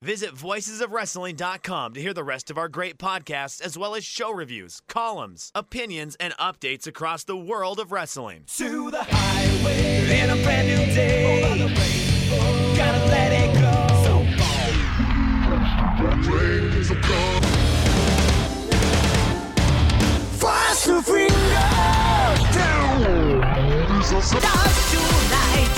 Visit voicesofwrestling.com to hear the rest of our great podcasts, as well as show reviews, columns, opinions, and updates across the world of wrestling. To the highway in a brand new day. Gotta let it go. Fast to finger down. Dance tonight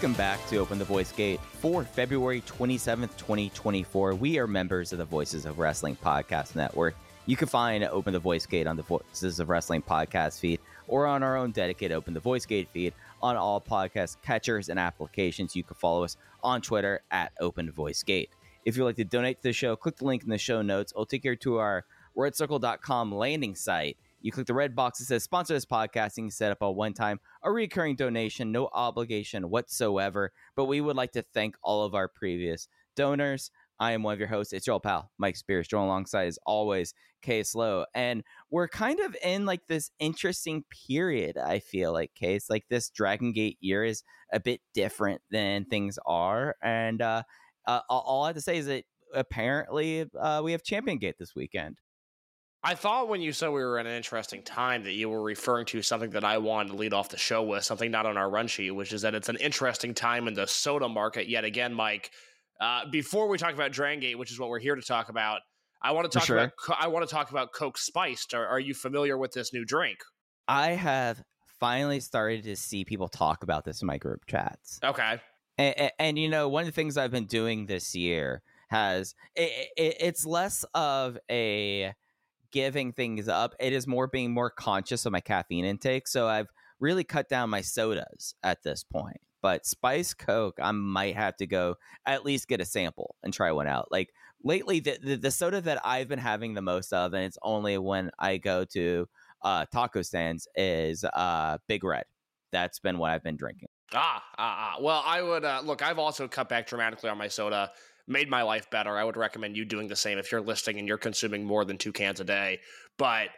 Welcome back to Open the Voice Gate for February 27th, 2024. We are members of the Voices of Wrestling Podcast Network. You can find Open the Voice Gate on the Voices of Wrestling podcast feed or on our own dedicated Open the Voice Gate feed on all podcast catchers and applications. You can follow us on Twitter at Open Voice Gate. If you'd like to donate to the show, click the link in the show notes. It'll take you to our redcircle.com landing site. You click the red box that says sponsor this podcast and you set up a one time, a recurring donation, no obligation whatsoever. But we would like to thank all of our previous donors. I am one of your hosts. It's your old pal, Mike Spears, joined alongside as always, Case Low. And we're kind of in like this interesting period, I feel like, Case. Like this Dragon Gate year is a bit different than things are. And uh, uh, all all I have to say is that apparently uh, we have Champion Gate this weekend. I thought when you said we were in an interesting time that you were referring to something that I wanted to lead off the show with, something not on our run sheet, which is that it's an interesting time in the soda market yet again, Mike. Uh, before we talk about Dragon Gate, which is what we're here to talk about, I want to talk sure. about I want to talk about Coke Spiced. Are, are you familiar with this new drink? I have finally started to see people talk about this in my group chats. Okay. And, and, and, you know, one of the things I've been doing this year has it, it, it's less of a giving things up. It is more being more conscious of my caffeine intake. So I've really cut down my sodas at this point. But Spice Coke, I might have to go at least get a sample and try one out. Like lately, the, the, the soda that I've been having the most of, and it's only when I go to uh, taco stands, is uh, Big Red. That's been what I've been drinking. Ah, ah, ah. Well, I would uh, look. I've also cut back dramatically on my soda. Made my life better. I would recommend you doing the same if you're listing and you're consuming more than two cans a day. But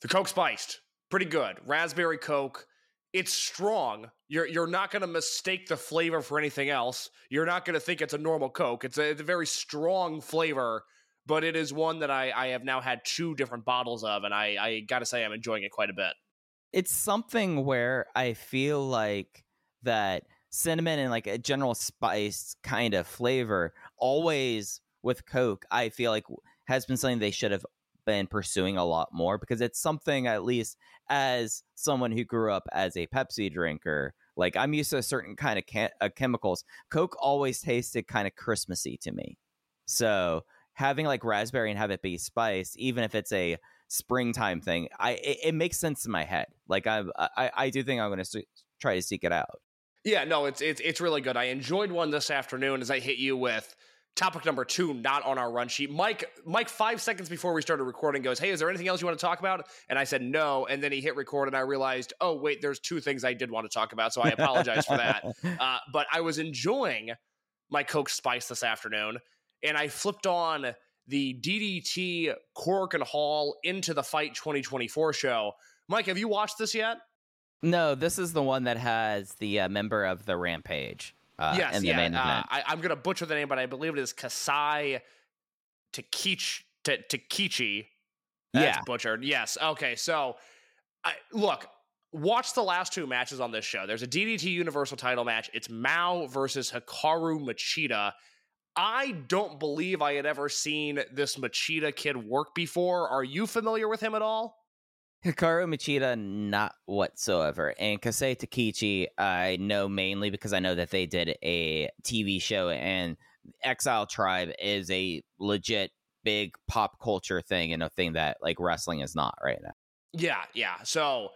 the Coke spiced, pretty good. Raspberry Coke. It's strong. You're you're not going to mistake the flavor for anything else. You're not going to think it's a normal Coke. It's a, it's a very strong flavor, but it is one that I, I have now had two different bottles of, and I, I got to say I'm enjoying it quite a bit. It's something where I feel like that cinnamon and like a general spice kind of flavor always with Coke, I feel like has been something they should have been pursuing a lot more because it's something at least as someone who grew up as a Pepsi drinker, like I'm used to a certain kind of ca- uh, chemicals. Coke always tasted kind of Christmassy to me. So having like raspberry and have it be spice, even if it's a springtime thing, I it, it makes sense in my head. Like I I, I do think I'm going to try to seek it out. Yeah, no, it's it's it's really good. I enjoyed one this afternoon as I hit you with topic number two, not on our run sheet. Mike, Mike, five seconds before we started recording, goes, "Hey, is there anything else you want to talk about?" And I said no, and then he hit record, and I realized, oh wait, there's two things I did want to talk about, so I apologize for that. Uh, but I was enjoying my Coke Spice this afternoon, and I flipped on the DDT Korakuen Hall into the Fight 2024 show. Mike, have you watched this yet? No, this is the one that has the uh, member of the Rampage. Uh, yes, in the yeah. main uh, event. I, I'm going to butcher the name, but I believe it is Kasai Takich, Ta- Takichi. That's Yeah. butchered. Yes. Okay. So, I, look, watch the last two matches on this show. There's a DDT Universal title match. It's Mao versus Hikaru Machida. I don't believe I had ever seen this Machida kid work before. Are you familiar with him at all? Hikaru Machida, not whatsoever. And Kasei Takichi, I know mainly because I know that they did a TV show, and Exile Tribe is a legit big pop culture thing and a thing that like wrestling is not right now. Yeah, yeah. So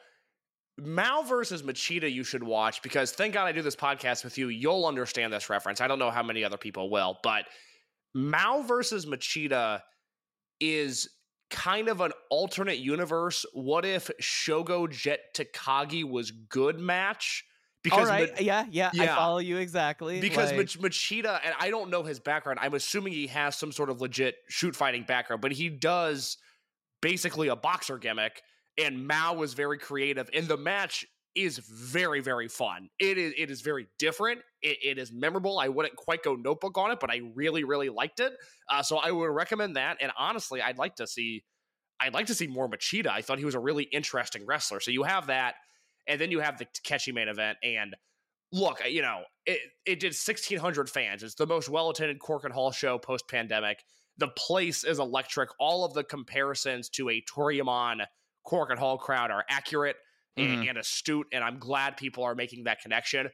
Mao versus Machida, you should watch because thank God I do this podcast with you. You'll understand this reference. I don't know how many other people will, but Mao versus Machida is kind of an alternate universe. What if Shogo Jet Takagi was good match? Because right, Ma- yeah, yeah, I follow you exactly. because like- Mach- Machida, and I don't know his background. I'm assuming he has some sort of legit shoot fighting background, but he does basically a boxer gimmick. And Mao was very creative, and the match is very, very fun. It is, it is very different. It, it is memorable. I wouldn't quite go notebook on it, but I really, really liked it. Uh, so I would recommend that. And honestly, I'd like to see, I'd like to see more Machida. I thought he was a really interesting wrestler. So you have that, and then you have the catchy main event, and look, you know, it, it did 1,600 fans. It's the most well attended Korakuen Hall show post pandemic. The place is electric. All of the comparisons to a Toryumon Cork and Hall crowd are accurate and, Mhm. and astute, and I'm glad people are making that connection.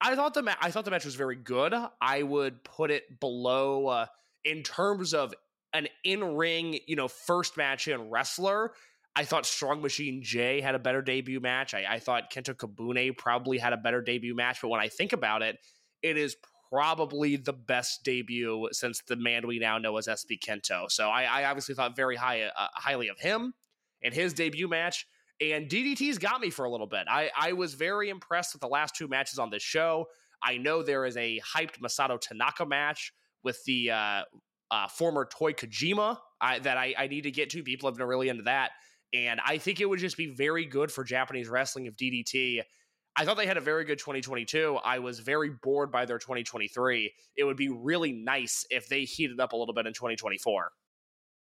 I thought the ma- I thought the match was very good. I would put it below uh, in terms of an in ring, you know, first match in wrestler. I thought Strong Machine J had a better debut match. I, I thought Kento Kabune probably had a better debut match. But when I think about it, it is probably the best debut since the man we now know as SB Kento. So I, I obviously thought very high, uh, highly of him and his debut match. And DDT's got me for a little bit. I, I was very impressed with the last two matches on this show. I know there is a hyped Masato Tanaka match with the uh, uh, former Toy Kojima I, that I, I need to get to. People have been really into that. And I think it would just be very good for Japanese wrestling if DDT. I thought they had a very good 2022. I was very bored by their 2023. It would be really nice if they heated up a little bit in 2024.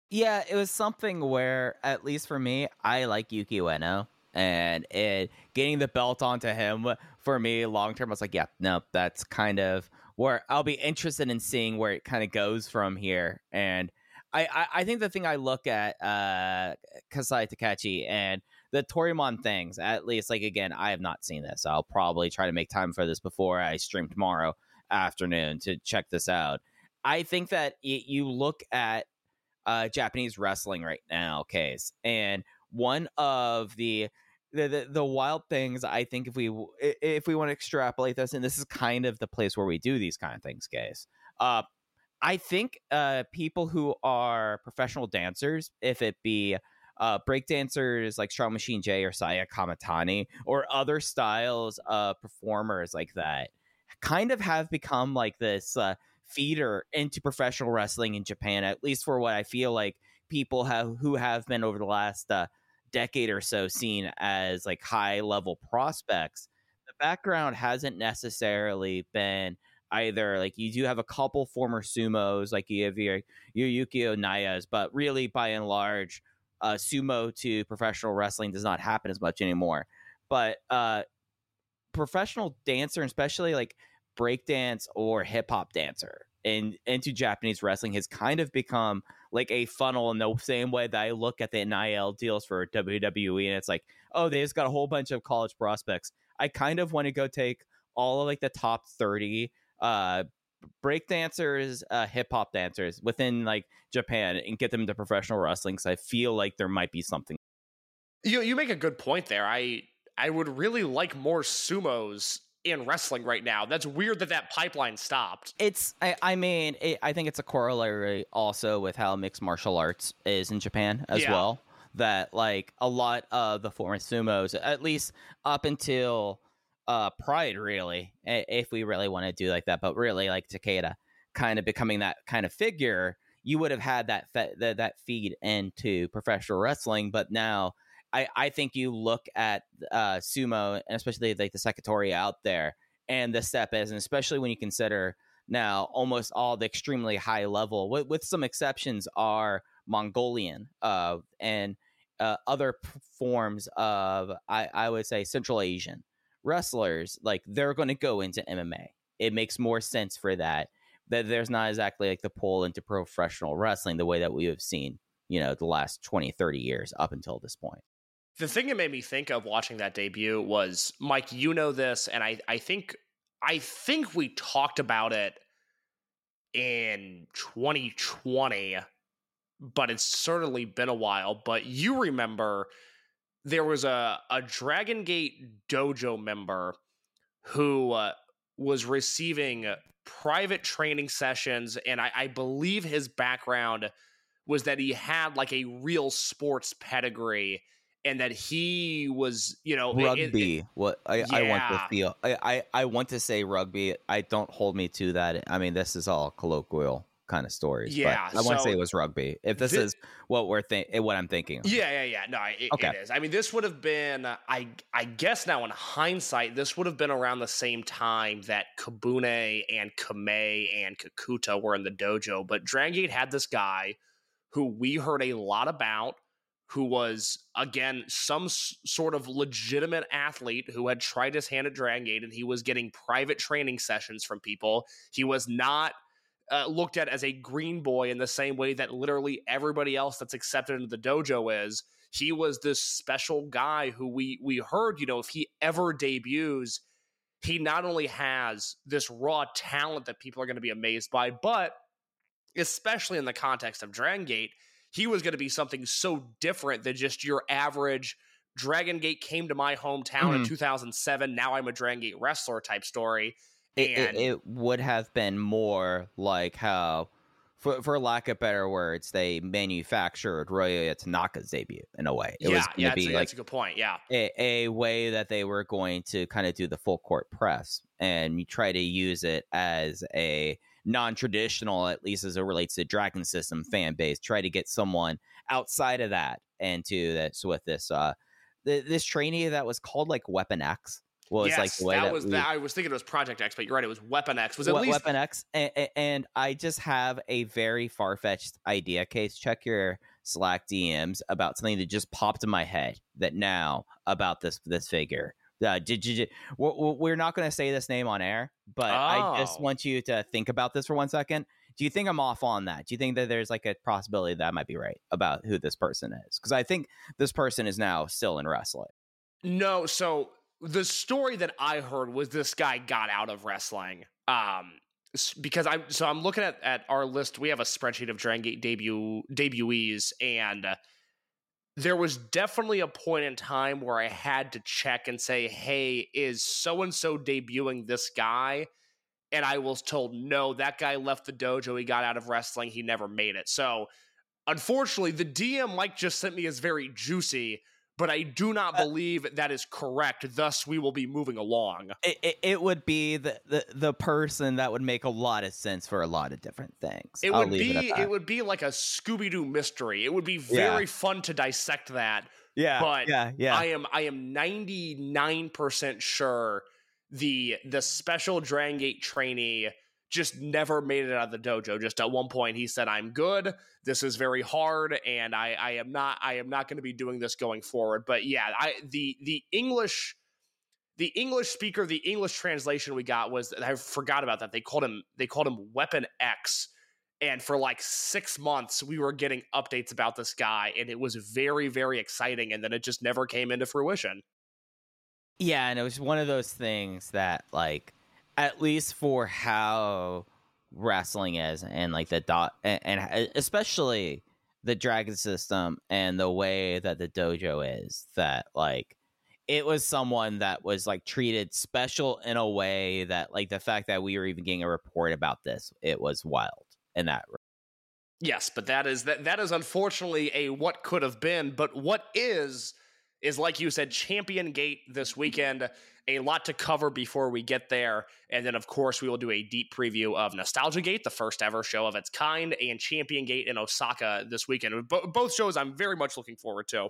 Yeah, it was something where, at least for me, I like Yuki Ueno, and it getting the belt onto him for me long term. I was like, yeah, no, that's kind of where I'll be interested in seeing where it kind of goes from here. And I, I, I think the thing I look at uh, Kasai Takechi and the Toryumon things, at least, like again, I have not seen this. I'll probably try to make time for this before I stream tomorrow afternoon to check this out. I think that you look at uh, Japanese wrestling right now, case, and one of the the, the the wild things I think if we if we want to extrapolate this, and this is kind of the place where we do these kind of things, guys. Uh, I think uh, people who are professional dancers, if it be uh, break dancers like Strong Machine J or Saya Kamitani or other styles of performers like that, kind of have become like this uh, feeder into professional wrestling in Japan. At least for what I feel like people have who have been over the last uh, decade or so seen as like high level prospects. The background hasn't necessarily been either like you do have a couple former sumos like you have your your Yukio Nayas, but really by and large, uh, sumo to professional wrestling does not happen as much anymore. But uh, professional dancer, especially like breakdance or hip hop dancer, into Japanese wrestling has kind of become like a funnel in the same way that I look at the NIL deals for WWE, and it's like, oh, they just got a whole bunch of college prospects. I kind of want to go take all of like the top thirty uh break dancers, uh, hip hop dancers within like Japan and get them into professional wrestling because I feel like there might be something. You you make a good point there. I I would really like more sumos in wrestling right now. That's weird that that pipeline stopped. It's, I, I mean, it, I think it's a corollary also with how mixed martial arts is in Japan as Yeah. well. That like a lot of the former sumos, at least up until uh Pride, really, if we really want to do like that, but really like Takeda kind of becoming that kind of figure, you would have had that fe- that, that feed into professional wrestling. But now, I I think you look at uh sumo and especially like the Sekitori out there and the step is, and especially when you consider now almost all the extremely high level, with, with some exceptions, are Mongolian uh, and uh, other p- forms of, I, I would say, Central Asian wrestlers. Like they're going to go into MMA. It makes more sense for that. That there's not exactly like the pull into professional wrestling the way that we have seen, you know, the last 20, 30 years up until this point. The thing it made me think of watching that debut was Mike. You know this, and I I think I think we talked about it in 2020, but it's certainly been a while. But you remember there was a a Dragon Gate dojo member who uh, was receiving private training sessions, and I, I believe his background was that he had like a real sports pedigree and that he was, you know, it- it- rugby. what I, I want to feel. I, I I want to say rugby. I don't hold me to that. I mean, this is all colloquial kind of stories. Yeah, but I want to so say it was rugby. If this thi- is what we're thinking, eh, what I'm thinking. Yeah, yeah, yeah. No, it, Okay. it is. I mean, this would have been, uh, I, I guess now in hindsight, this would have been around the same time that Kabune and Kamei and Kakuta were in the dojo. But Dragon Gate had this guy who we heard a lot about, who was again some s- sort of legitimate athlete who had tried his hand at Dragon Gate, and he was getting private training sessions from people. He was not uh, looked at as a green boy in the same way that literally everybody else that's accepted into the dojo is. He was this special guy who we we heard, you know, if he ever debuts, he not only has this raw talent that people are going to be amazed by, but especially in the context of Dragon Gate, he was going to be something so different than just your average Dragon Gate came to my hometown in Mhm. 2007. Now I'm a Dragon Gate wrestler type story. It, it, it would have been more like how, for for lack of better words, they manufactured Ryoya Tanaka's debut in a way. It yeah, was yeah, be a, like that's a good point. Yeah. a, a way that they were going to kind of do the full court press and you try to use it as a non-traditional at least as it relates to dragon system fan base try to get someone outside of that into this with this uh th- this trainee that was called like weapon x was yes, like the way that, that, was we- that. I was thinking it was Project X, but you're right. It was Weapon X. Was at We- least Weapon X, and, and I just have a very far fetched idea case. Check your Slack DMs about something that just popped in my head that now about this this figure. Uh, did you? We're, we're not going to say this name on air, but I just Oh. want you to think about this for one second. Do you think I'm off on that? Do you think that there's like a possibility that I might be right about who this person is? Because I think this person is now still in wrestling. No, so the story that I heard was this guy got out of wrestling. Um because I'm so I'm looking at, at our list. We have a spreadsheet of Dragon Gate debut debutees, and uh, there was definitely a point in time where I had to check and say, "Hey, is so and so debuting this guy?" And I was told, "No, that guy left the dojo. He got out of wrestling. He never made it." So, unfortunately, the DM Mike just sent me is very juicy but I do not Uh, believe that is correct. Thus, we will be moving along. It, it, would be the, the the person that would make a lot of sense for a lot of different things. It I'll would be it, it, would be like a Scooby Doo mystery. It would be Yeah. very fun to dissect that. yeah, but yeah, yeah. I am I am ninety nine percent sure the the special Dragon Gate trainee just never made it out of the dojo. Just at one point, he said, "I'm good. This is very hard, and I, I am not. I am not going to be doing this going forward." But yeah, I the the English, the English speaker, the English translation we got was I forgot about that. They called him they called him Weapon X, and for like six months we were getting updates about this guy, and it was very very exciting. And then it just never came into fruition. Yeah, and it was one of those things that, like, at least for how wrestling is, and like the dot, and, and especially the dragon system and the way that the dojo is, that like it was someone that was like treated special in a way that like the fact that we were even getting a report about this, it was wild in that. Yes, but that is that that is unfortunately a what could have been, but what is is like you said, Champion Gate this weekend. A lot to cover before we get there, and then of course we will do a deep preview of Nostalgia Gate, the first ever show of its kind, and Champion Gate in Osaka this weekend. Bo- both shows I'm very much looking forward to.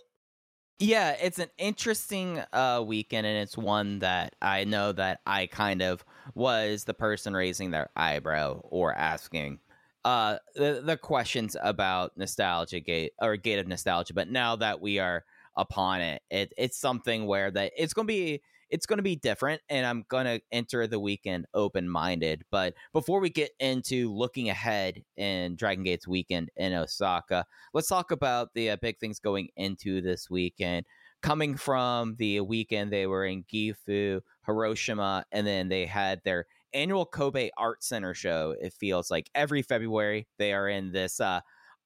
Yeah, it's an interesting uh, weekend, and it's one that I know that I kind of was the person raising their eyebrow or asking uh, the the questions about nostalgia gate or gate of nostalgia. But now that we are upon it, it it's something where that it's going to be it's going to be different, and I'm going to enter the weekend open minded. But before we get into looking ahead in Dragon Gate's weekend in Osaka, let's talk about the uh, big things going into this weekend. Coming from the weekend, they were in Gifu, Hiroshima, and then they had their annual Kobe Art Center show. It feels like every February they are in this uh,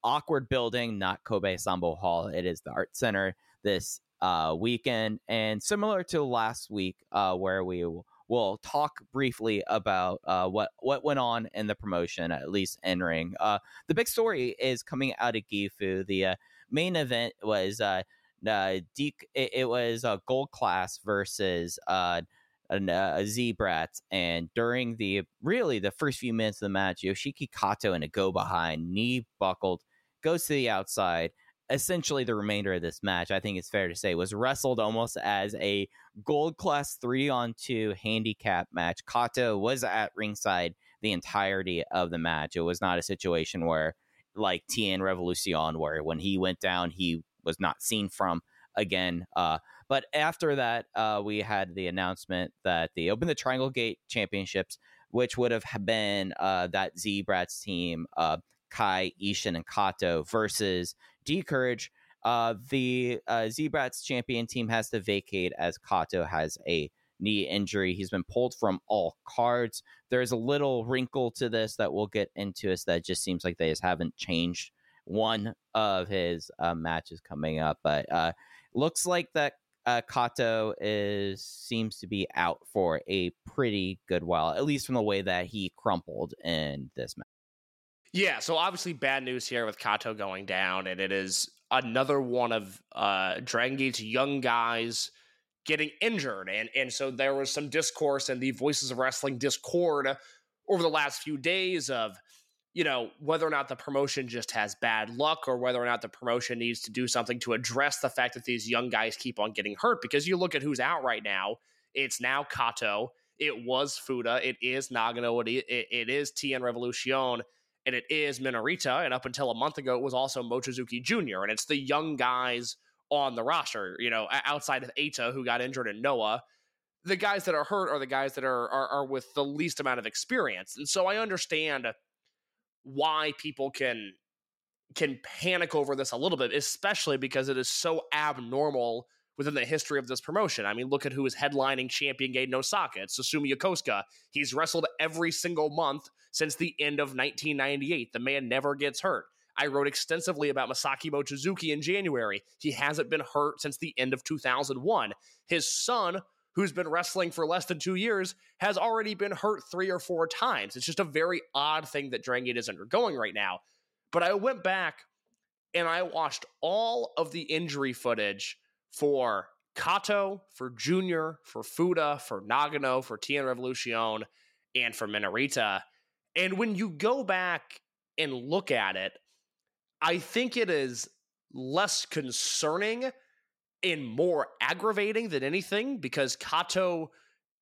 awkward building, not Kobe Sambo Hall. It is the Art Center this uh, weekend. And similar to last week, uh, where we will we'll talk briefly about uh, what what went on in the promotion, at least in ring. Uh, the big story is coming out of Gifu. The uh, main event was uh, uh, Deke, it, it was a gold class versus uh, an, uh, a and during the really the first few minutes of the match, Yoshiki Kato in a go behind, knee buckled, goes to the outside. Essentially, the remainder of this match, I think it's fair to say, was wrestled almost as a gold class three on two handicap match. Kato was at ringside the entirety of the match. It was not a situation where, like TN Revolution, where when he went down, he was not seen from again. Uh, but after that, uh, we had the announcement that they opened the Triangle Gate Championships, which would have been uh, that Z Brats team, uh, Kai, Ishin, and Kato versus D Courage. Uh, the uh, Z Brats champion team has to vacate as Kato has a knee injury. He's been pulled from all cards. There's a little wrinkle to this that we'll get into us that just seems like they just haven't changed one of his uh, matches coming up, but uh, looks like that uh, Kato is seems to be out for a pretty good while, at least from the way that he crumpled in this match. Yeah, so obviously bad news here with Kato going down, and it is another one of uh, Dragon Gate's young guys getting injured, and and so there was some discourse in the Voices of Wrestling Discord over the last few days of you know whether or not the promotion just has bad luck or whether or not the promotion needs to do something to address the fact that these young guys keep on getting hurt because you look at who's out right now it's now kato it was fuda it is nagano it, it, is tn revolution and it is minorita and up until a month ago it was also mochizuki jr and it's the young guys on the roster you know outside of Eita who got injured in noah. The guys that are hurt are the guys that are, are are with the least amount of experience and so i understand why people can can panic over this a little bit, especially because it is so abnormal within the history of this promotion. I mean, look at who is headlining Champion Gate in Osaka. It's Susumu Yokosuka. He's wrestled every single month since the end of 1998. The man never gets hurt. I wrote extensively about Masaki Mochizuki in January. He hasn't been hurt since the end of 2001. His son, who's been wrestling for less than two years, has already been hurt three or four times. It's just a very odd thing that Dragon Gate is undergoing right now. But I went back and I watched all of the injury footage for Kato, for Junior, for Fuda, for Nagano, for Tien Revolution, and for Minorita. And when you go back and look at it, I think it is less concerning and more aggravating than anything because Kato,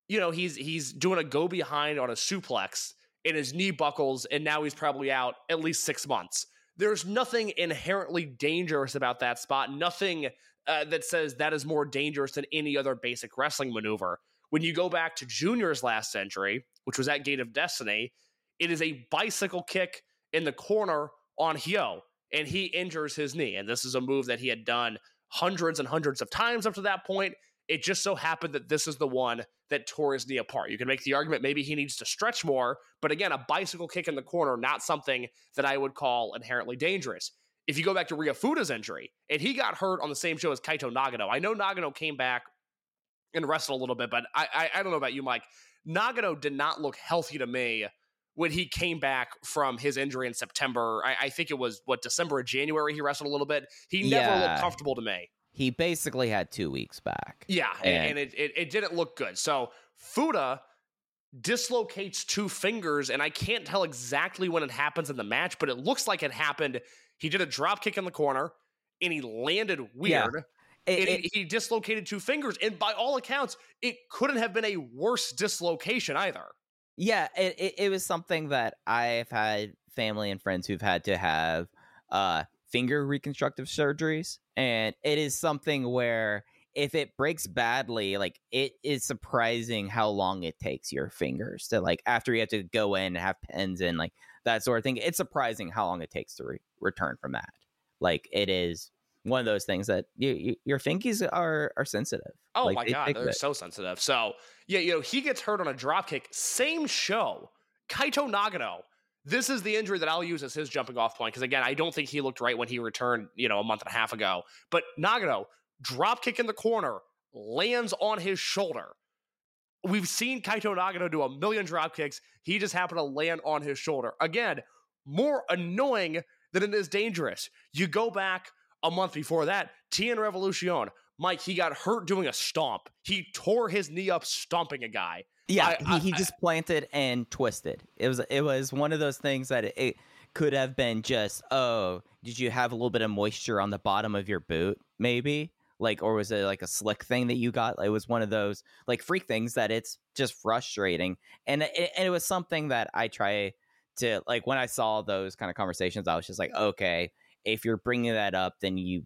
you know, he's he's doing a go behind on a suplex and his knee buckles, and now he's probably out at least six months. There's nothing inherently dangerous about that spot. Nothing uh, that says that is more dangerous than any other basic wrestling maneuver. When you go back to Junior's last century, which was at Gate of Destiny, it is a bicycle kick in the corner on Hyo, and he injures his knee. And this is a move that he had done hundreds and hundreds of times up to that point. It just so happened that this is the one that tore his knee apart. You can make the argument maybe he needs to stretch more, but again, a bicycle kick in the corner, not something that I would call inherently dangerous. If you go back to Ryofuda's injury, and he got hurt on the same show as Kaito Nagano, I know Nagano came back and wrestled a little bit. But I, I, I don't know about you, Mike. Nagano did not look healthy to me when he came back from his injury in September. I, I think it was what December or January he wrestled a little bit. He never Yeah. looked comfortable to me. He basically had two weeks back. Yeah, and, And- and it, it it didn't look good. So Fuda dislocates two fingers, and I can't tell exactly when it happens in the match, but it looks like it happened. He did a drop kick in the corner, and he landed Yeah. weird. It- it- he, he dislocated two fingers, and by all accounts, it couldn't have been a worse dislocation either. Yeah, it, it, it was something that I've had family and friends who've had to have uh, finger reconstructive surgeries. And it is something where if it breaks badly, like it is surprising how long it takes your fingers to like after you have to go in and have pens and like that sort of thing. It's surprising how long it takes to re- return from that. Like it is one of those things that you, you, your fingies are are sensitive. Oh Like, my they god, take they're it. so sensitive. So yeah, you know, he gets hurt on a drop kick. Same show. Kaito Nagano. This is the injury that I'll use as his jumping off point because again, I don't think he looked right when he returned, you know, a month and a half ago. But Nagano, drop kick in the corner, lands on his shoulder. We've seen Kaito Nagano do a million drop kicks. He just happened to land on his shoulder. Again, more annoying than it is dangerous. You go back a month before that, Tien Revolution. Mike, he got hurt doing a stomp. He tore his knee up stomping a guy. Yeah, I- I- he, he I- just planted and twisted. It was it was one of those things that it, it could have been just oh, did you have a little bit of moisture on the bottom of your boot, maybe? Like, or was it like a slick thing that you got? It was one of those like freak things that it's just frustrating, and it, and it was something that I try to like when I saw those kind of conversations, I was just like, okay, if you're bringing that up, then you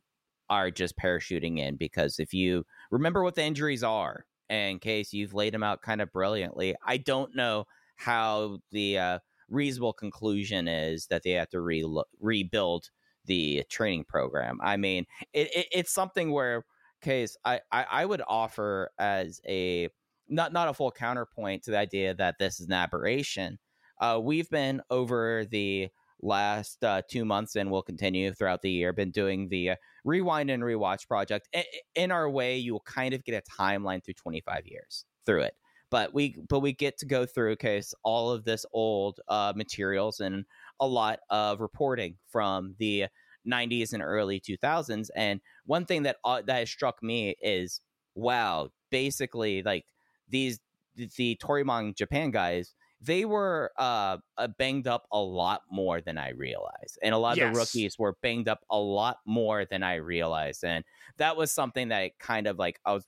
are just parachuting in because if you remember what the injuries are in case you've laid them out kind of brilliantly. I don't know how the uh, reasonable conclusion is that they have to re- rebuild the training program. I mean, it, it, it's something where, case I, I I would offer as a not not a full counterpoint to the idea that this is an aberration. Uh, we've been over the last uh, two months and will continue throughout the year been doing the uh, rewind and rewatch project I- in our way you will kind of get a timeline through 25 years through it but we but we get to go through case all of this old uh, materials and a lot of reporting from the 90s and early 2000s and one thing that uh, that has struck me is wow basically like these the Toryumon Japan guys they were uh, uh, banged up a lot more than I realized, and a lot of Yes. the rookies were banged up a lot more than I realized, and that was something that kind of like I was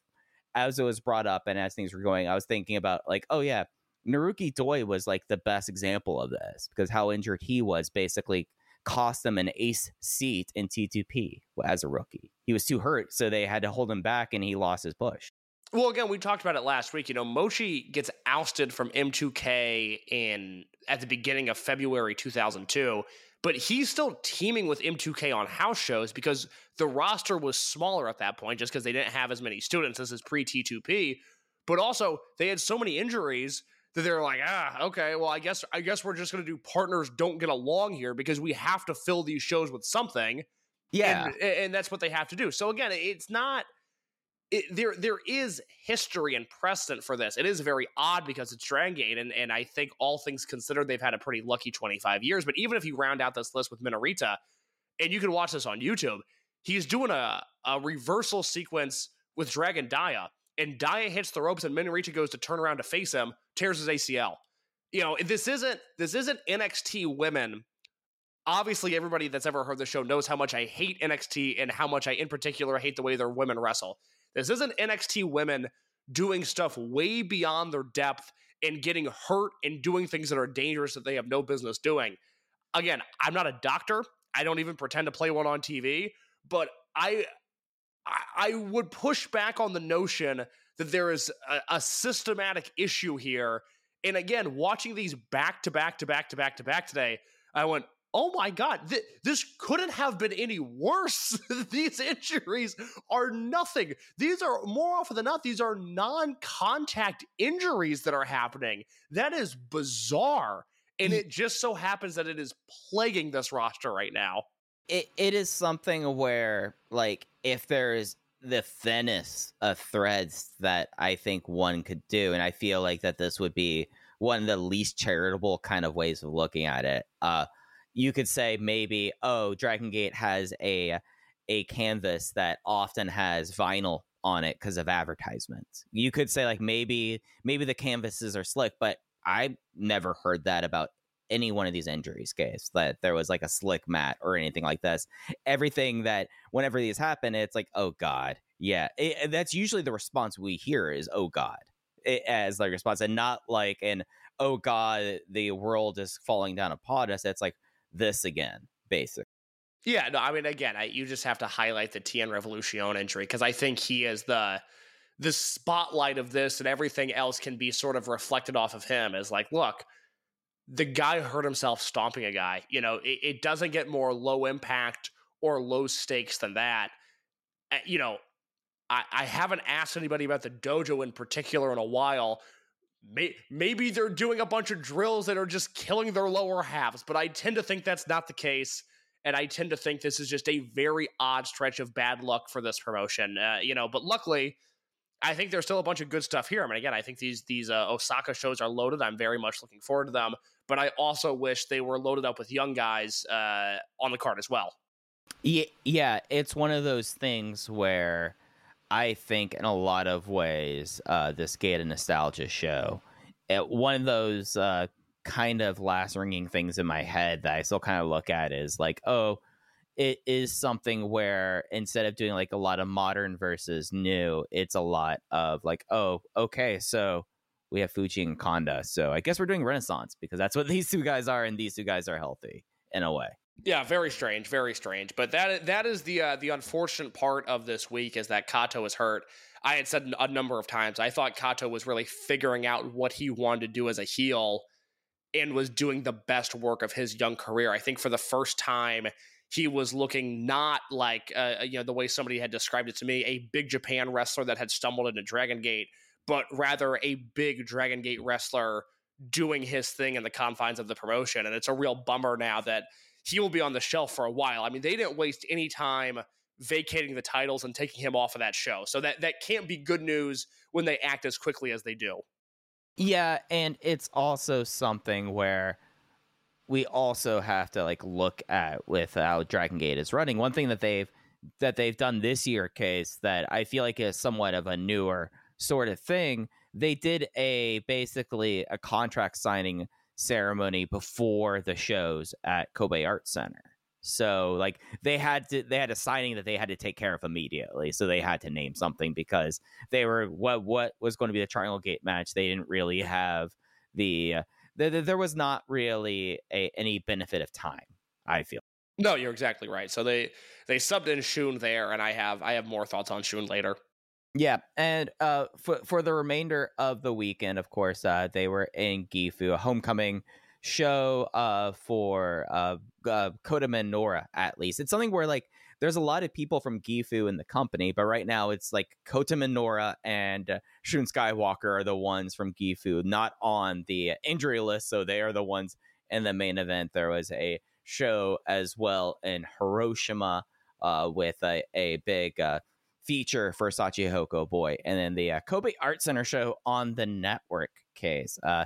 as it was brought up and as things were going, I was thinking about like, oh yeah, Naruki Doi was like the best example of this because how injured he was basically cost them an ace seat in T2P as a rookie. He was too hurt, so they had to hold him back, and he lost his push. Well, again, we talked about it last week. You know, Mochi gets ousted from M2K in at the beginning of February 2002, but he's still teaming with M2K on house shows because the roster was smaller at that point, just because they didn't have as many students. This is pre T2P, but also they had so many injuries that they're like, ah, okay, well, I guess I guess we're just going to do partners don't get along here because we have to fill these shows with something Yeah, and, and that's what they have to do. So again, it's not. It, there, there is history and precedent for this. It is very odd because it's Dragon Gate, and, and I think all things considered, they've had a pretty lucky 25 years. But even if you round out this list with Minorita, and you can watch this on YouTube, he's doing a, a reversal sequence with Dragon Dia, and Dia hits the ropes, and Minorita goes to turn around to face him, tears his ACL. You know, this isn't this isn't NXT women obviously everybody that's ever heard the show knows how much I hate NXT and how much I in particular hate the way their women wrestle. This isn't NXT women doing stuff way beyond their depth and getting hurt and doing things that are dangerous that they have no business doing. Again, I'm not a doctor. I don't even pretend to play one on TV, but I I, I would push back on the notion that there is a, a systematic issue here. And again, watching these back to back to back to back to back today, I went, oh my God, th- this couldn't have been any worse. these injuries are nothing. These are more often than not, these are non contact injuries that are happening. That is bizarre. And mm. it just so happens that it is plaguing this roster right now. It, it is something where like if there is the thinnest of threads that I think one could do, and I feel like that this would be one of the least charitable kind of ways of looking at it. Uh, you could say maybe, oh, Dragon Gate has a a canvas that often has vinyl on it because of advertisements. You could say like maybe maybe the canvases are slick, but I never heard that about any one of these injuries case that there was like a slick mat or anything like this. Everything that whenever these happen, it's like, oh god, yeah. It, that's usually the response we hear is oh god it, as the response, and not like an oh god, the world is falling down upon us. It's like this again, basic. Yeah, no, I mean, again, I, you just have to highlight the TN Revolution injury because I think he is the the spotlight of this, and everything else can be sort of reflected off of him. As like, look, the guy hurt himself stomping a guy. You know, it, it doesn't get more low impact or low stakes than that. Uh, you know, I, I haven't asked anybody about the dojo in particular in a while. May, maybe they're doing a bunch of drills that are just killing their lower halves, but I tend to think that's not the case. And I tend to think this is just a very odd stretch of bad luck for this promotion. Uh, you know, but luckily, I think there's still a bunch of good stuff here. I mean, again, I think these these uh, Osaka shows are loaded. I'm very much looking forward to them. But I also wish they were loaded up with young guys uh, on the card as well. Yeah, yeah, it's one of those things where I think, in a lot of ways, uh, this Gate of Nostalgia show, it, one of those uh, kind of last ringing things in my head that I still kind of look at is like, oh, it is something where instead of doing like a lot of modern versus new, it's a lot of like, oh, okay, so we have Fuji and Kanda, so I guess we're doing Renaissance because that's what these two guys are, and these two guys are healthy in a way. Yeah, very strange, very strange. But that that is the uh, the unfortunate part of this week is that Kato is hurt. I had said a number of times I thought Kato was really figuring out what he wanted to do as a heel and was doing the best work of his young career. I think for the first time he was looking not like uh, you know the way somebody had described it to me, a big Japan wrestler that had stumbled into Dragon Gate, but rather a big Dragon Gate wrestler doing his thing in the confines of the promotion. And it's a real bummer now that he will be on the shelf for a while. I mean, they didn't waste any time vacating the titles and taking him off of that show. So that that can't be good news when they act as quickly as they do. Yeah, and it's also something where we also have to like look at with how Dragon Gate is running. One thing that they've that they've done this year case that I feel like is somewhat of a newer sort of thing. They did a basically a contract signing ceremony before the shows at Kobe Art Center. So like they had to they had a signing that they had to take care of immediately. So they had to name something because they were what what was going to be the Triangle Gate match. They didn't really have the, uh, the, the there was not really a, any benefit of time. I feel. No, you're exactly right. So they they subbed in Shun there, and I have I have more thoughts on Shun later. Yeah, and uh, for for the remainder of the weekend, of course, uh, they were in Gifu, a homecoming show uh, for uh, uh, Minoura. At least it's something where like there's a lot of people from Gifu in the company, but right now it's like Kota Minoura and uh, Shun Skywalker are the ones from Gifu, not on the injury list, so they are the ones in the main event. There was a show as well in Hiroshima uh, with a, a big uh, feature for Shachihoko Boy, and then the uh, Kobe Art Center show on the network case. Uh,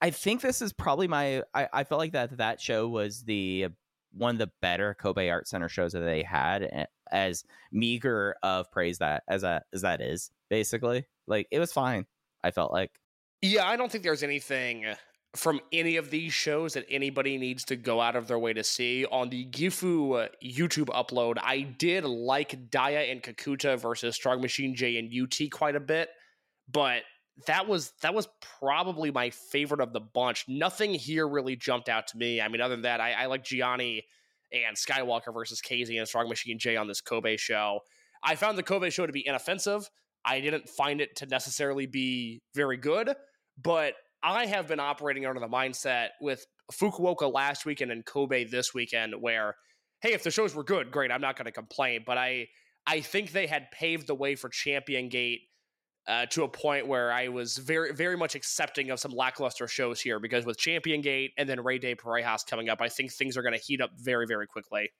I, think this is probably my. I, I felt like that that show was the one of the better Kobe Art Center shows that they had, as meager of praise that as a as that is basically. Like it was fine. I felt like. Yeah, I don't think there's anything from any of these shows that anybody needs to go out of their way to see. On the Gifu uh, YouTube upload, I did like Dia and Kakuta versus Strong Machine J and UT quite a bit, but that was that was probably my favorite of the bunch. Nothing here really jumped out to me. I mean, other than that, I, I like Gianni and Skywalker versus KZ and Strong Machine J on this Kobe show. I found the Kobe show to be inoffensive. I didn't find it to necessarily be very good, but I have been operating under the mindset with Fukuoka last weekend and Kobe this weekend where, hey, if the shows were good, great, I'm not going to complain. But I, I think they had paved the way for Champion Gate uh, to a point where I was very, very much accepting of some lackluster shows here because with Champion Gate and then Rey de Parejas coming up, I think things are going to heat up very, very quickly.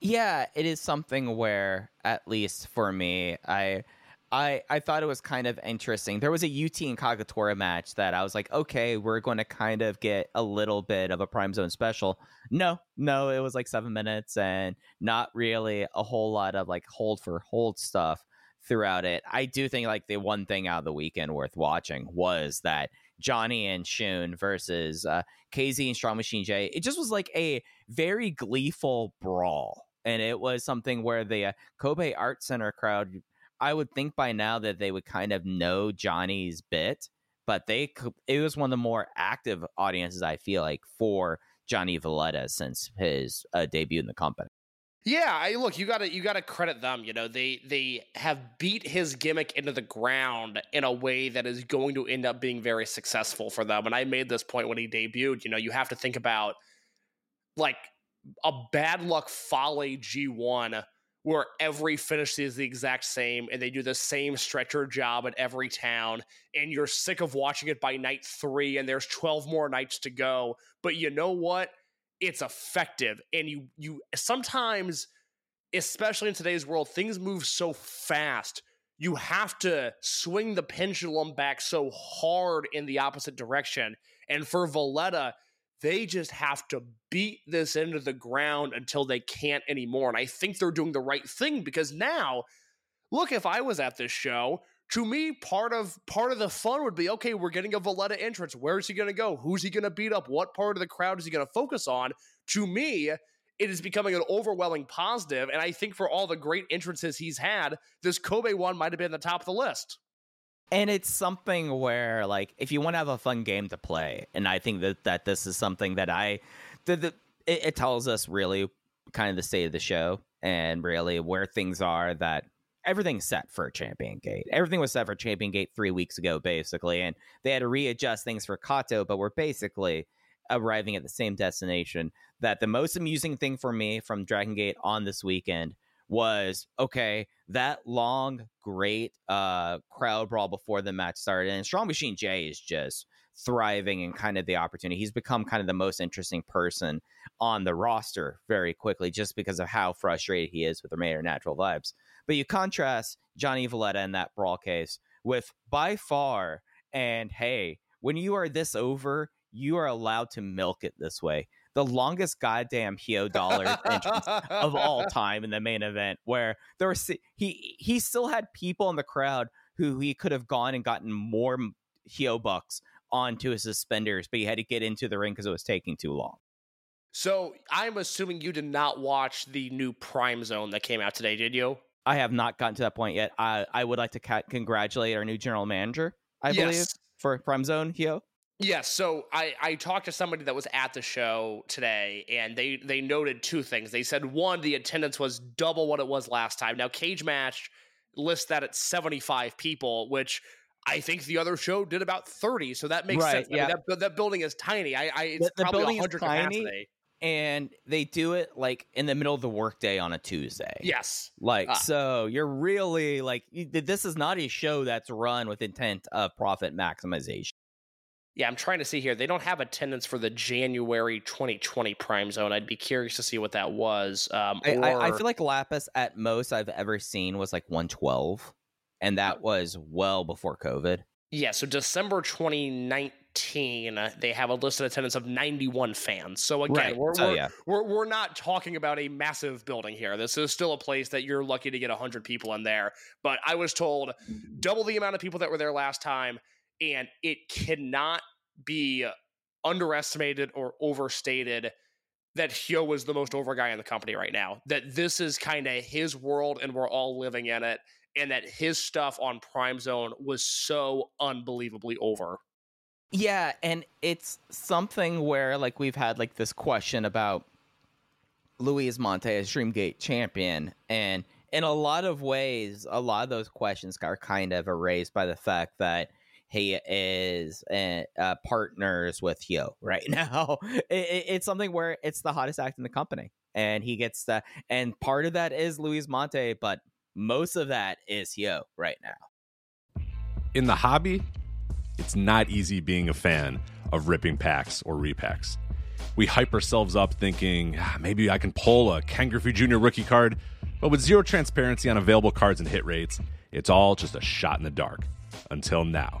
Yeah, it is something where, at least for me, I, I, I thought it was kind of interesting. There was a UT and Kagatora match that I was like, okay, we're going to kind of get a little bit of a Prime Zone special. No, no, it was like seven minutes and not really a whole lot of like hold for hold stuff throughout it. I do think like the one thing out of the weekend worth watching was that Gianni and Shun versus uh, KZ and Strong Machine J. It just was like a very gleeful brawl. And it was something where the uh, Kobe Art Center crowd, I would think by now that they would kind of know Gianni's bit, but they it was one of the more active audiences I feel like for Gianni Valletta since his uh, debut in the company. Yeah, I look, you gotta you gotta credit them. You know, they they have beat his gimmick into the ground in a way that is going to end up being very successful for them. And I made this point when he debuted. You know, you have to think about like a bad luck folly G1 where every finish is the exact same and they do the same stretcher job at every town and you're sick of watching it by night 3 and there's 12 more nights to go but you know what? It's effective and you you sometimes especially in today's world things move so fast you have to swing the pendulum back so hard in the opposite direction and for Valletta they just have to beat this into the ground until they can't anymore and I think they're doing the right thing because now look if I was at this show to me part of part of the fun would be okay we're getting a Valletta entrance where is he going to go? Who's he going to beat up? What part of the crowd is he going to focus on? To me it is becoming an overwhelming positive and I think for all the great entrances he's had this Kobe one might have been the top of the list and it's something where like if you want to have a fun game to play and i think that that this is something that i the, the it, it tells us really kind of the state of the show and really where things are that everything's set for champion gate. Everything was set for champion gate three weeks ago basically and they had to readjust things for kato but we're basically arriving at the same destination that the most amusing thing for me from dragon gate on this weekend was okay that long great uh crowd brawl before the match started and strong machine j is just thriving and kind of the opportunity. He's become kind of the most interesting person on the roster very quickly just because of how frustrated he is with the mayor natural vibes. But you contrast Gianni Valletta in that brawl case with by far and hey when you are this over you are allowed to milk it this way the longest goddamn Hyo dollar entrance of all time in the main event, where there was he he still had people in the crowd who he could have gone and gotten more Hyo bucks onto his suspenders, but he had to get into the ring because it was taking too long. So I'm assuming you did not watch the new Prime Zone that came out today, did you? I have not gotten to that point yet. I I would like to ca- congratulate our new general manager. I Yes. believe for Prime Zone Hyo. Yes, so I, I talked to somebody that was at the show today, and they they noted two things. They said one, the attendance was double what it was last time. Now Cage Match lists that at seventy five people, which I think the other show did about thirty. So that makes Right, sense. I mean, yeah. that that building is tiny. I, I it's The- the probably hundred tiny. capacity. And they do it like in the middle of the workday on a Tuesday. Yes. Like, Ah. so you're really like, you- this is not a show that's run with intent of profit maximization. Yeah, I'm trying to see here. They don't have attendance for the January 2020 Prime Zone. I'd be curious to see what that was. Um, I, I, I feel like Lapis at most I've ever seen was like 112, and that was well before COVID. Yeah, so December 2019, uh, they have a listed attendance of 91 fans. So again, Right. we're, So, we're, yeah. we're we're not talking about a massive building here. This is still a place that you're lucky to get 100 people in there. But I was told double the amount of people that were there last time, and it cannot be underestimated or overstated that Hyo was the most over guy in the company right now. That this is kind of his world and we're all living in it. And that his stuff on Prime Zone was so unbelievably over. Yeah, and it's something where like we've had like this question about Luis Mante as Dreamgate champion, and in a lot of ways, a lot of those questions are kind of erased by the fact that he is uh, uh, partners with Hyo right now. It, it- it's something where it's the hottest act in the company, and he gets the and part of that is Luis Mante, but most of that is Hyo right now. In the hobby, it's not easy being a fan of ripping packs or repacks. we hype ourselves up thinking "Ah, maybe I can pull a Ken Griffey Jr. rookie card, but with zero transparency on available cards and hit rates, it's all just a shot in the dark. Until now.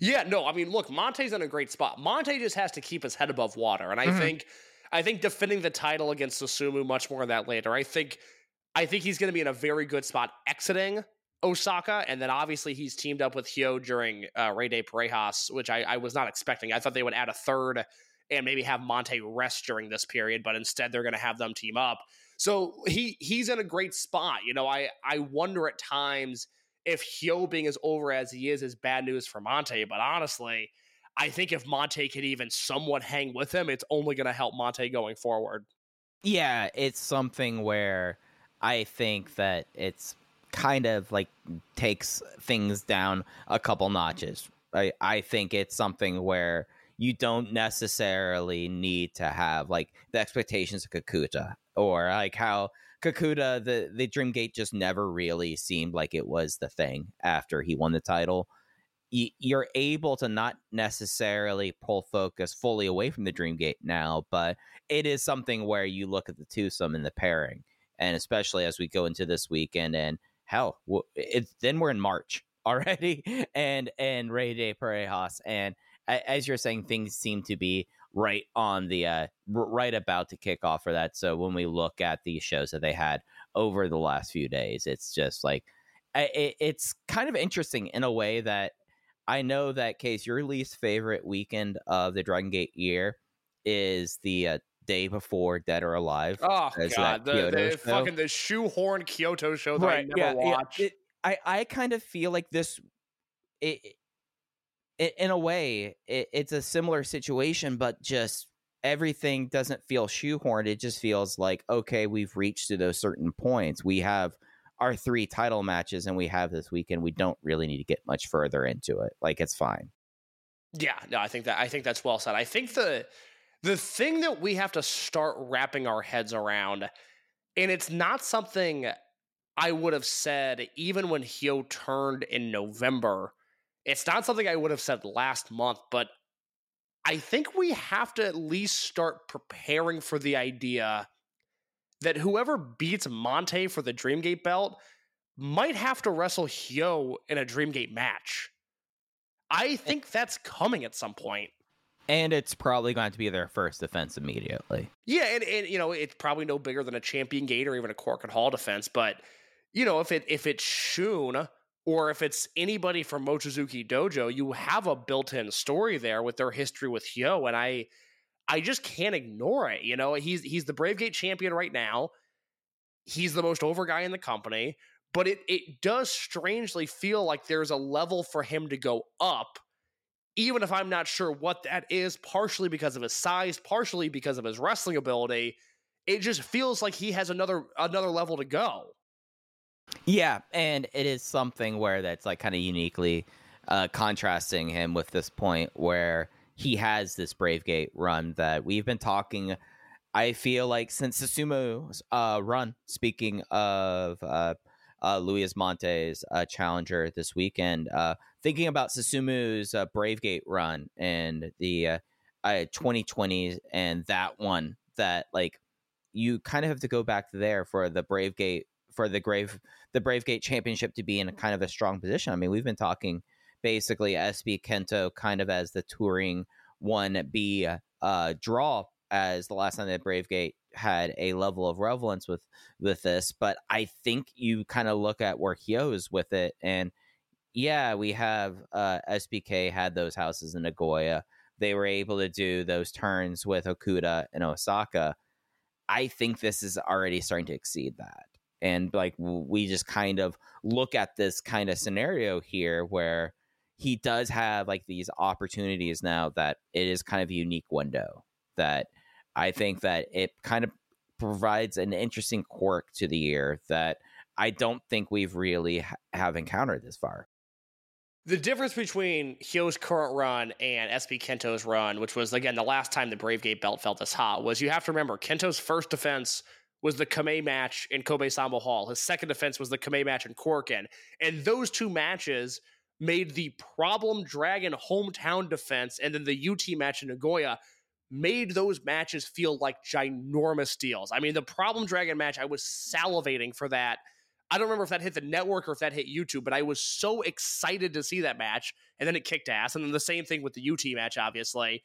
Yeah, no, I mean, look, Mante's in a great spot. Mante just has to keep his head above water, and I think, I think defending the title against Susumu, much more of that later. I think, I think he's going to be in a very good spot exiting Osaka, and then obviously he's teamed up with Hyo during uh, Rey de Parejas, which I, I was not expecting. I thought they would add a third and maybe have Mante rest during this period, but instead they're going to have them team up. So he he's in a great spot. You know, I I wonder at times if Hyo being as over as he is is bad news for Mante, but honestly, I think if Mante can even somewhat hang with him, it's only going to help Mante going forward. Yeah, it's something where I think that it's kind of like takes things down a couple notches. I, I think it's something where you don't necessarily need to have like the expectations of Kikuta or like how Kikuta the the Dreamgate just never really seemed like it was the thing after he won the title. Y- You're able to not necessarily pull focus fully away from the Dreamgate now, but it is something where you look at the twosome and the pairing, and especially as we go into this weekend and hell, it's then we're in March already, and and Rey de Parejas, and as you're saying, things seem to be right on the uh right about to kick off for that. So when we look at these shows that they had over the last few days, it's just like it, it's kind of interesting in a way that I know that case your least favorite weekend of the Dragon Gate year is the uh, day before Dead or Alive. Oh god, the, the fucking the shoehorn Kyoto show that I never watched. it- I I kind of feel like this. It, it in a way, it, it's a similar situation, but just everything doesn't feel shoehorned. It just feels like okay, we've reached to those certain points. We have our three title matches, and we have this weekend. We don't really need to get much further into it. Like it's fine. Yeah, no, I think that I think that's well said. I think the the thing that we have to start wrapping our heads around, and it's not something I would have said even when Hyo turned in November. It's not something I would have said last month, but I think we have to at least start preparing for the idea that whoever beats Mante for the Dreamgate belt might have to wrestle Hyo in a Dreamgate match. I think that's coming at some point. And it's probably going to be their first defense immediately. Yeah, and, and you know, it's probably no bigger than a champion gate or even a Korakuen Hall defense, but you know, if it if it's Shun or if it's anybody from Mochizuki Dojo, you have a built-in story there with their history with Hyo, and I I just can't ignore it. You know, he's he's the Brave Gate champion right now. He's the most over guy in the company, but it it does strangely feel like there's a level for him to go up even if I'm not sure what that is, partially because of his size, partially because of his wrestling ability, it just feels like he has another another level to go. Yeah, and it is something where that's like kind of uniquely uh, contrasting him with this point where he has this Brave Gate run that we've been talking. I feel like since Susumu's uh, run. Speaking of uh, uh, Luis Mante's uh, challenger this weekend, uh, thinking about Susumu's uh, Brave Gate run and the uh, uh, 2020s and that one that like you kind of have to go back there for the Brave Gate for the grave the Brave Gate Championship to be in a kind of a strong position. I mean, we've been talking basically SB Kento kind of as the touring one B uh, draw as the last time that Brave Gate had a level of relevance with with this, but I think you kind of look at where Hyo is with it, and yeah, we have uh, SBK had those houses in Nagoya. They were able to do those turns with Okuda and Osaka. I think this is already starting to exceed that and like we just kind of look at this kind of scenario here where he does have like these opportunities now that it is kind of a unique window that I think that it kind of provides an interesting quirk to the year that I don't think we've really ha- have encountered this far. The difference between Hyo's current run and SB Kento's run, which was again the last time the Brave Gate belt felt this hot, was you have to remember Kento's first defense was the Kamei match in Kobe Sambo Hall. His second defense was the Kamei match in Korakuen. And those two matches made the problem Dragon hometown defense and then the UT match in Nagoya made those matches feel like ginormous deals. I mean, the problem Dragon match, I was salivating for that. I don't remember if that hit the network or if that hit YouTube, but I was so excited to see that match. And then it kicked ass. And then the same thing with the UT match, obviously.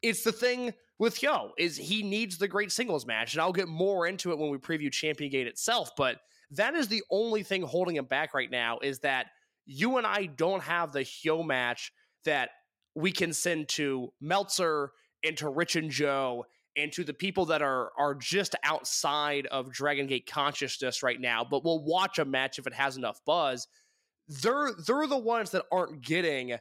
It's the thing with Hyo is he needs the great singles match, and I'll get more into it when we preview Champion Gate itself. But that is the only thing holding him back right now is that you and I don't have the Hyo match that we can send to Meltzer and to Rich and Joe and to the people that are are just outside of Dragon Gate consciousness right now, but we'll watch a match if it has enough buzz. They're they're the ones that aren't getting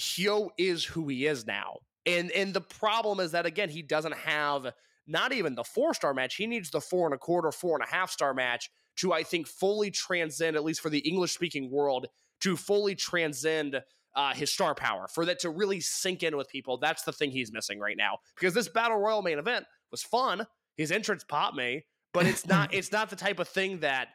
Hyo is who he is now. And and the problem is that again, he doesn't have not even the four star match. He needs the four and a quarter, four and a half star match to, I think, fully transcend, at least for the English speaking world, to fully transcend uh, his star power, for that to really sink in with people. That's the thing he's missing right now. Because this Battle Royal main event was fun. His entrance popped me, but it's not it's not the type of thing that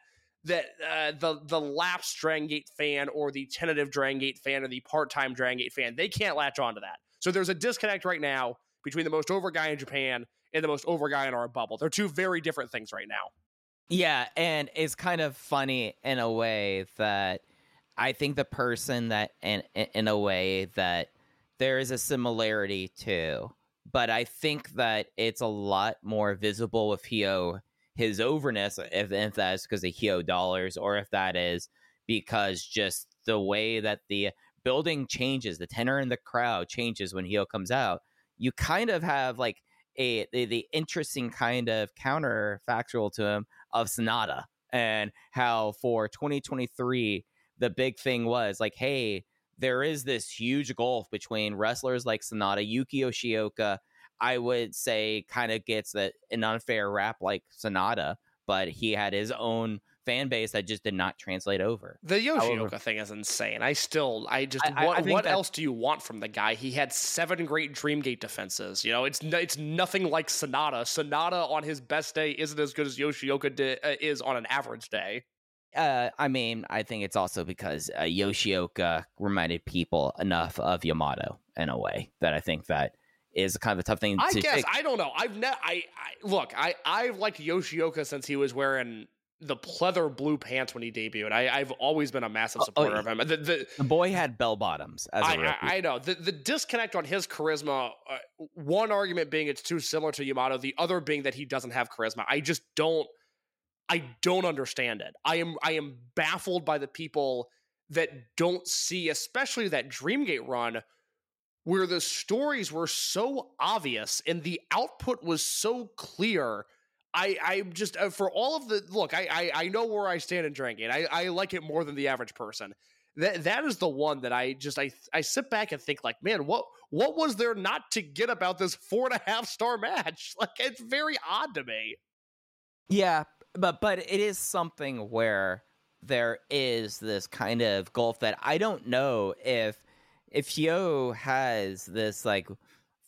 that uh, the the lapsed Dragon Gate fan or the tentative Dragon Gate fan or the part time Dragon Gate fan they can't latch onto that. So there's a disconnect right now between the most over guy in Japan and the most over guy in our bubble. They're two very different things right now. Yeah, and it's kind of funny in a way that I think the person that in in a way that there is a similarity to, but I think that it's a lot more visible with Hyo his overness, if, if that is because of Hyo dollars or if that is because just the way that the building changes, the tenor in the crowd changes when heel comes out. You kind of have like a the, the interesting kind of counterfactual to him of Sonata and how for 2023 the big thing was like, hey, there is this huge gulf between wrestlers like Sonata, Yuki Yoshioka. I would say kind of gets that an unfair rap like Sonata, but he had his own fan base that just did not translate over. The Yoshioka However- thing is insane. I still, I just, I- I- what, I what else do you want from the guy? He had seven great Dreamgate defenses. You know, it's it's nothing like Sonata. Sonata on his best day isn't as good as Yoshioka di- uh, is on an average day. Uh, I mean, I think it's also because uh, Yoshioka reminded people enough of Yamato in a way that I think that is kind of a tough thing I to guess fix. I don't know. I've ne- I, I look. I I've liked Yoshioka since he was wearing the pleather blue pants when he debuted. I, I've always been a massive Oh, oh, supporter of him. The, the, the boy had bell bottoms as a I. I, I know the the disconnect on his charisma. Uh, one argument being it's too similar to Yamato. The other being that he doesn't have charisma. I just don't. I don't understand it. I am I am baffled by the people that don't see, especially that Dreamgate run, where the stories were so obvious and the output was so clear. I I just uh, for all of the look, I I, I know where I stand in drinking. I, I like it more than the average person that that is the one that I just I I sit back and think like, man, what what was there not to get about this four and a half star match? Like it's very odd to me. Yeah, but but it is something where there is this kind of gulf that I don't know if if Yo has this like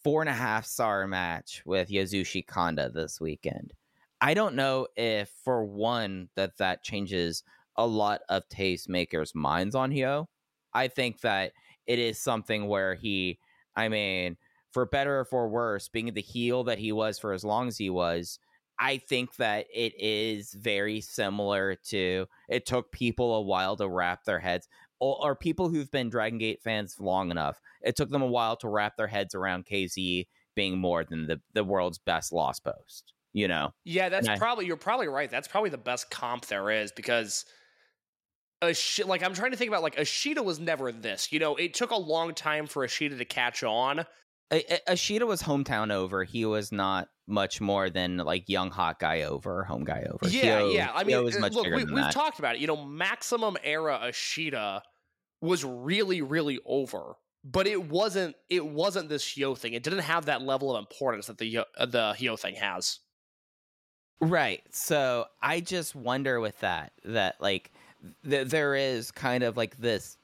four and a half star match with Yasushi Kanda this weekend. I don't know if for one that that changes a lot of tastemakers' minds on Hyo. I think that it is something where he, I mean, for better or for worse, being the heel that he was for as long as he was, I think that it is very similar to it took people a while to wrap their heads or, or people who've been Dragon Gate fans long enough. It took them a while to wrap their heads around KZ being more than the, the world's best lost post. You know? Yeah, that's I- probably you're probably right. That's probably the best comp there is because a like I'm trying to think about like Ashita was never this. You know, it took a long time for Ashita to catch on. Ashita was hometown over. He was not much more than like young hot guy over, home guy over. Yeah, Hyo- yeah. I mean, uh, look, we, we've that. talked about it. You know, maximum era Ashita was really, really over but it wasn't it wasn't this Hyo thing. It didn't have that level of importance that the uh, the Hyo thing has. Right. So I just wonder with that that like th- there is kind of like this.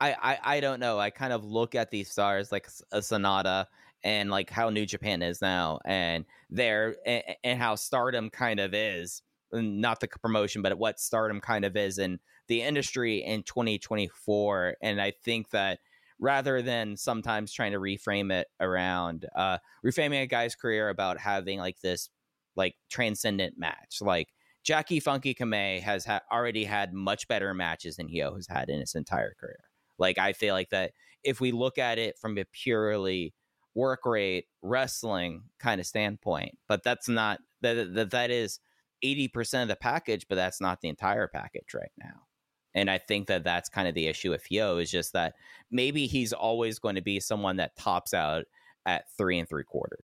I, I I don't know. I kind of look at these stars like a Sonata and like how New Japan is now, and there and, and how Stardom kind of is. Not the promotion, but what Stardom kind of is in the industry in 2024. And I think that rather than sometimes trying to reframe it around uh reframing a guy's career about having like this like transcendent match. Like Jackie Funky Kamei has ha- already had much better matches than Hyo has had in his entire career. Like I feel like that if we look at it from a purely work rate wrestling kind of standpoint, but that's not that that, that is 80% of the package, but that's not the entire package right now. And I think that that's kind of the issue with Hyo is just that maybe he's always going to be someone that tops out at three and three quarters.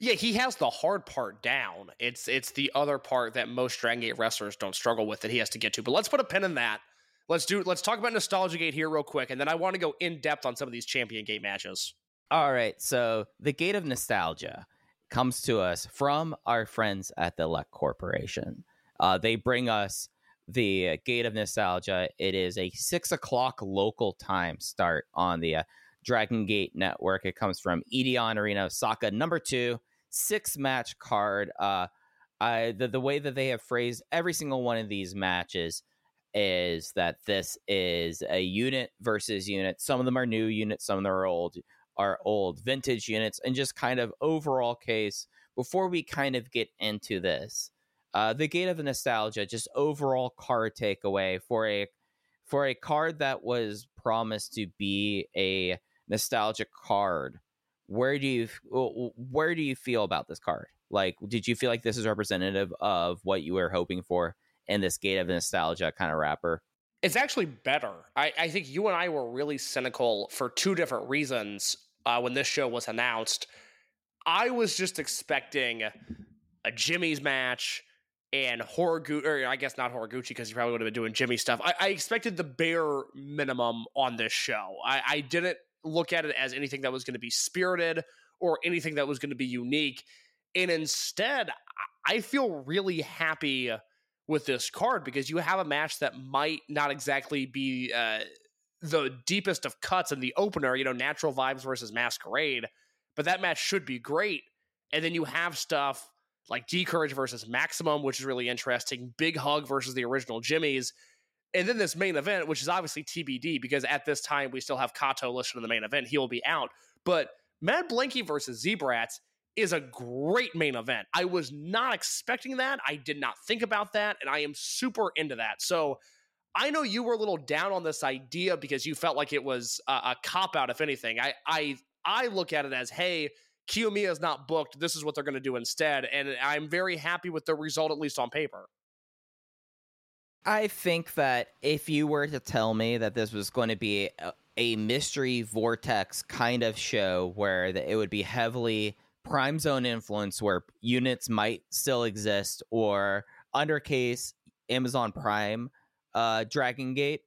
Yeah, he has the hard part down. It's it's the other part that most Dragon Gate wrestlers don't struggle with that he has to get to. But let's put a pin in that. Let's do let's talk about Nostalgia Gate here real quick, and then I want to go in depth on some of these Champion Gate matches. All right, so the Gate of Nostalgia comes to us from our friends at the Luck Corporation. Uh, they bring us the Gate of Nostalgia. It is a six o'clock local time start on the uh, Dragon Gate Network. It comes from Edion Arena Osaka, number two, six match card. Uh, I, the, the way that they have phrased every single one of these matches is that this is a unit versus unit. Some of them are new units, some of them are old are old vintage units and just kind of overall case before we kind of get into this uh, the gate of the nostalgia just overall card takeaway for a for a card that was promised to be a nostalgic card where do you where do you feel about this card like did you feel like this is representative of what you were hoping for in this gate of nostalgia kind of wrapper It's actually better. I, I think you and I were really cynical for two different reasons uh, when this show was announced. I was just expecting a Jimmy's match and Horiguchi, or I guess not Horiguchi because he probably would have been doing Jimmy stuff. I, I expected the bare minimum on this show. I, I didn't look at it as anything that was going to be spirited or anything that was going to be unique. And instead, I feel really happy with this card because you have a match that might not exactly be uh, the deepest of cuts in the opener, you know, natural vibes versus masquerade, but that match should be great. And then you have stuff like D Courage versus Maximum, which is really interesting, Big Hug versus the original Jimmy's. And then this main event, which is obviously TBD because at this time we still have Kato listed in the main event. He will be out. But Mad Blanky versus Zebrats is a great main event. I was not expecting that. I did not think about that. And I am super into that. So I know you were a little down on this idea because you felt like it was a, a cop out, if anything. I, I, I look at it as, hey, Kiyomiya is not booked. This is what they're going to do instead. And I'm very happy with the result, at least on paper. I think that if you were to tell me that this was going to be a, a mystery vortex kind of show where the, it would be heavily prime zone influence where units might still exist or undercase Amazon Prime uh Dragon Gate,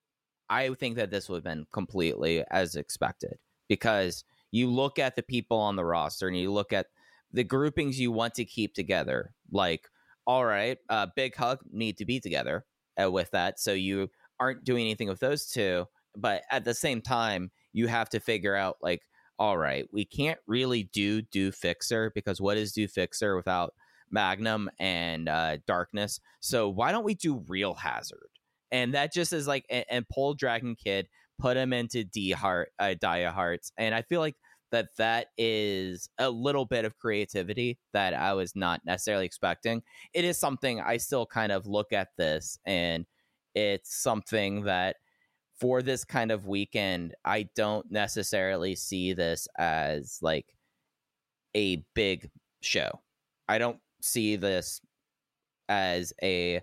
I think that this would have been completely as expected because you look at the people on the roster and you look at the groupings you want to keep together. Like, all right, uh, Big Hug need to be together uh, with that, so you aren't doing anything with those two. But at the same time, you have to figure out like, all right, we can't really do Do Fixer because what is Do Fixer without Magnum and uh, Darkness? So why don't we do Real Hazard? And that just is like, and, and pull Dragon Kid, put him into D Heart, uh, Dia Hearts, and I feel like that that is a little bit of creativity that I was not necessarily expecting. It is something I still kind of look at this, and it's something that for this kind of weekend, I don't necessarily see this as like a big show. I don't see this as a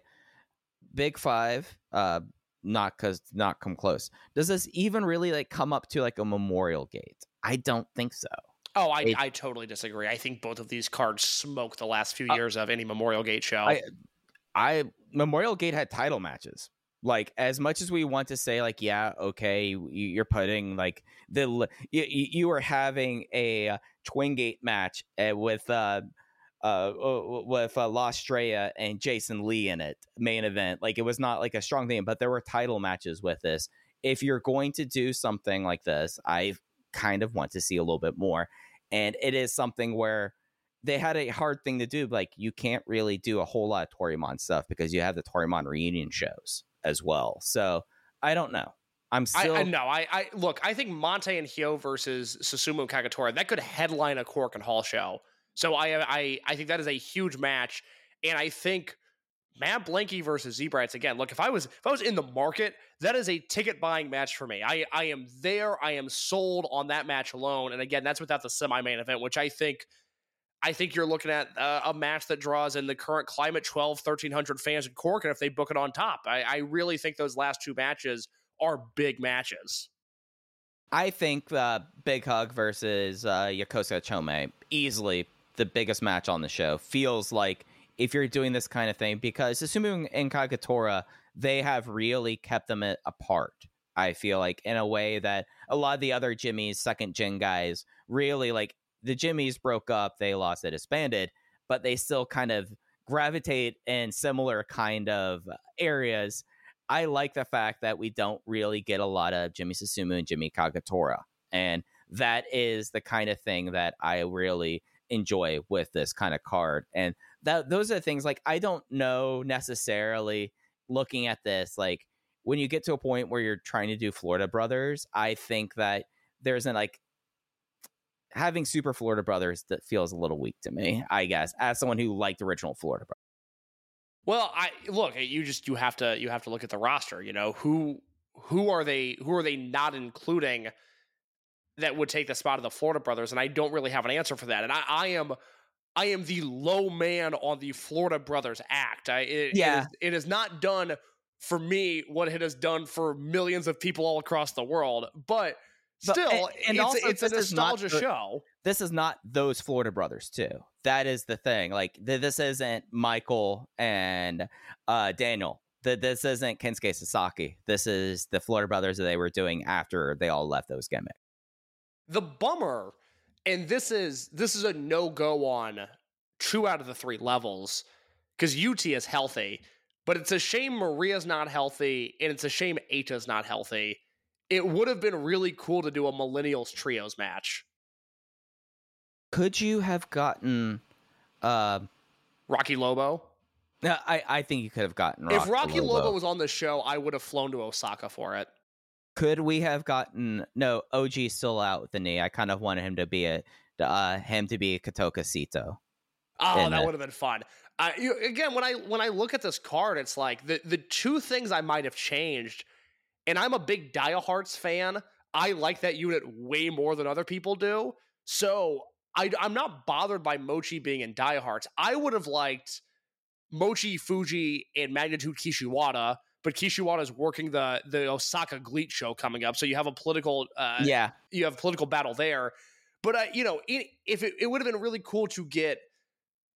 big five. Uh, not because not come close. Does this even really like come up to like a Memorial Gate? I don't think so. Oh, I, It- I totally disagree. I think both of these cards smoked the last few Uh, years of any Memorial Gate show. I- I Memorial Gate had title matches. like as much as we want to say like yeah okay you- you're putting like the you, you were having a twin gate match uh, with uh uh with uh, La Estrella and Jason Lee in it main event like it was not like a strong thing but there were title matches with this if you're going to do something like this I kind of want to see a little bit more and it is something where they had a hard thing to do like you can't really do a whole lot of Toryumon stuff because you have the Toryumon reunion mm-hmm. shows as well so I don't know I'm still I, I no, I, I look. I think Mante and Hyo versus Susumu Kagatora that could headline a Korakuen Hall show. So I, I, I think that is a huge match, and I think Mad Blanky versus Zebrats again. Look, if I was if I was in the market, that is a ticket buying match for me. I, I am there. I am sold on that match alone. And again, that's without the semi main event, which I think. I think you're looking at uh, a match that draws in the current climate 12, 1300 fans in Cork. And if they book it on top, I, I really think those last two matches are big matches. I think uh, Big Hug versus uh, Yokosuka Chome easily the biggest match on the show. Feels like if you're doing this kind of thing because Susumu and Kagatora they have really kept them apart. I feel like in a way that a lot of the other Jimmy's second gen guys really like the Jimmys broke up, they lost, they disbanded, but they still kind of gravitate in similar kind of areas. I like the fact that we don't really get a lot of Jimmy Susumu and Jimmy Kagatora. And that is the kind of thing that I really enjoy with this kind of card. And that those are things like I don't know necessarily looking at this like when you get to a point where you're trying to do Florida Brothers, I think that there's an like having Super Florida Brothers that feels a little weak to me, I guess, as someone who liked original Florida Brothers. Well, I look, eh, you just you have to you have to look at the roster, you know, who who are they who are they not including that would take the spot of the Florida brothers and I don't really have an answer for that. And I, I am I am the low man on the Florida brothers act. I it, Yeah. it, is, it is not done for me what it has done for millions of people all across the world, but But- still and- and it's, also it's a this is not nostalgia the- show. this is not those Florida brothers too. That is the thing. Like th- this isn't Michael and uh, Daniel. Th- this isn't Kensuke Sasaki. This is the Florida brothers that they were doing after they all left those gimmicks. the bummer and this is this is a no-go on two out of the three levels because ut is healthy but it's a shame maria's not healthy and it's a shame ata's not healthy it would have been really cool to do a millennials trios match Could you have gotten? Uh, rocky lobo no, I I think you could have gotten. if rocky lobo. Lobo was on the show i would have flown to osaka for it could we have gotten? No, OG's still out with the knee. I kind of wanted him to be a uh, him to be Katoka Sito. Oh, that would have been fun. Uh, you, again, when I when I look at this card, it's like the the two things I might have changed, and I'm a big Diehards fan. I like that unit way more than other people do. So I, I'm not bothered by Mochi being in Diehards. I would have liked Mochi Fuji and Magnitude Kishiwada, but Kishiwada is working the the Osaka Gleet show coming up, so you have a political uh, yeah, you have political battle there. But uh, you know, it, if it, it would have been really cool to get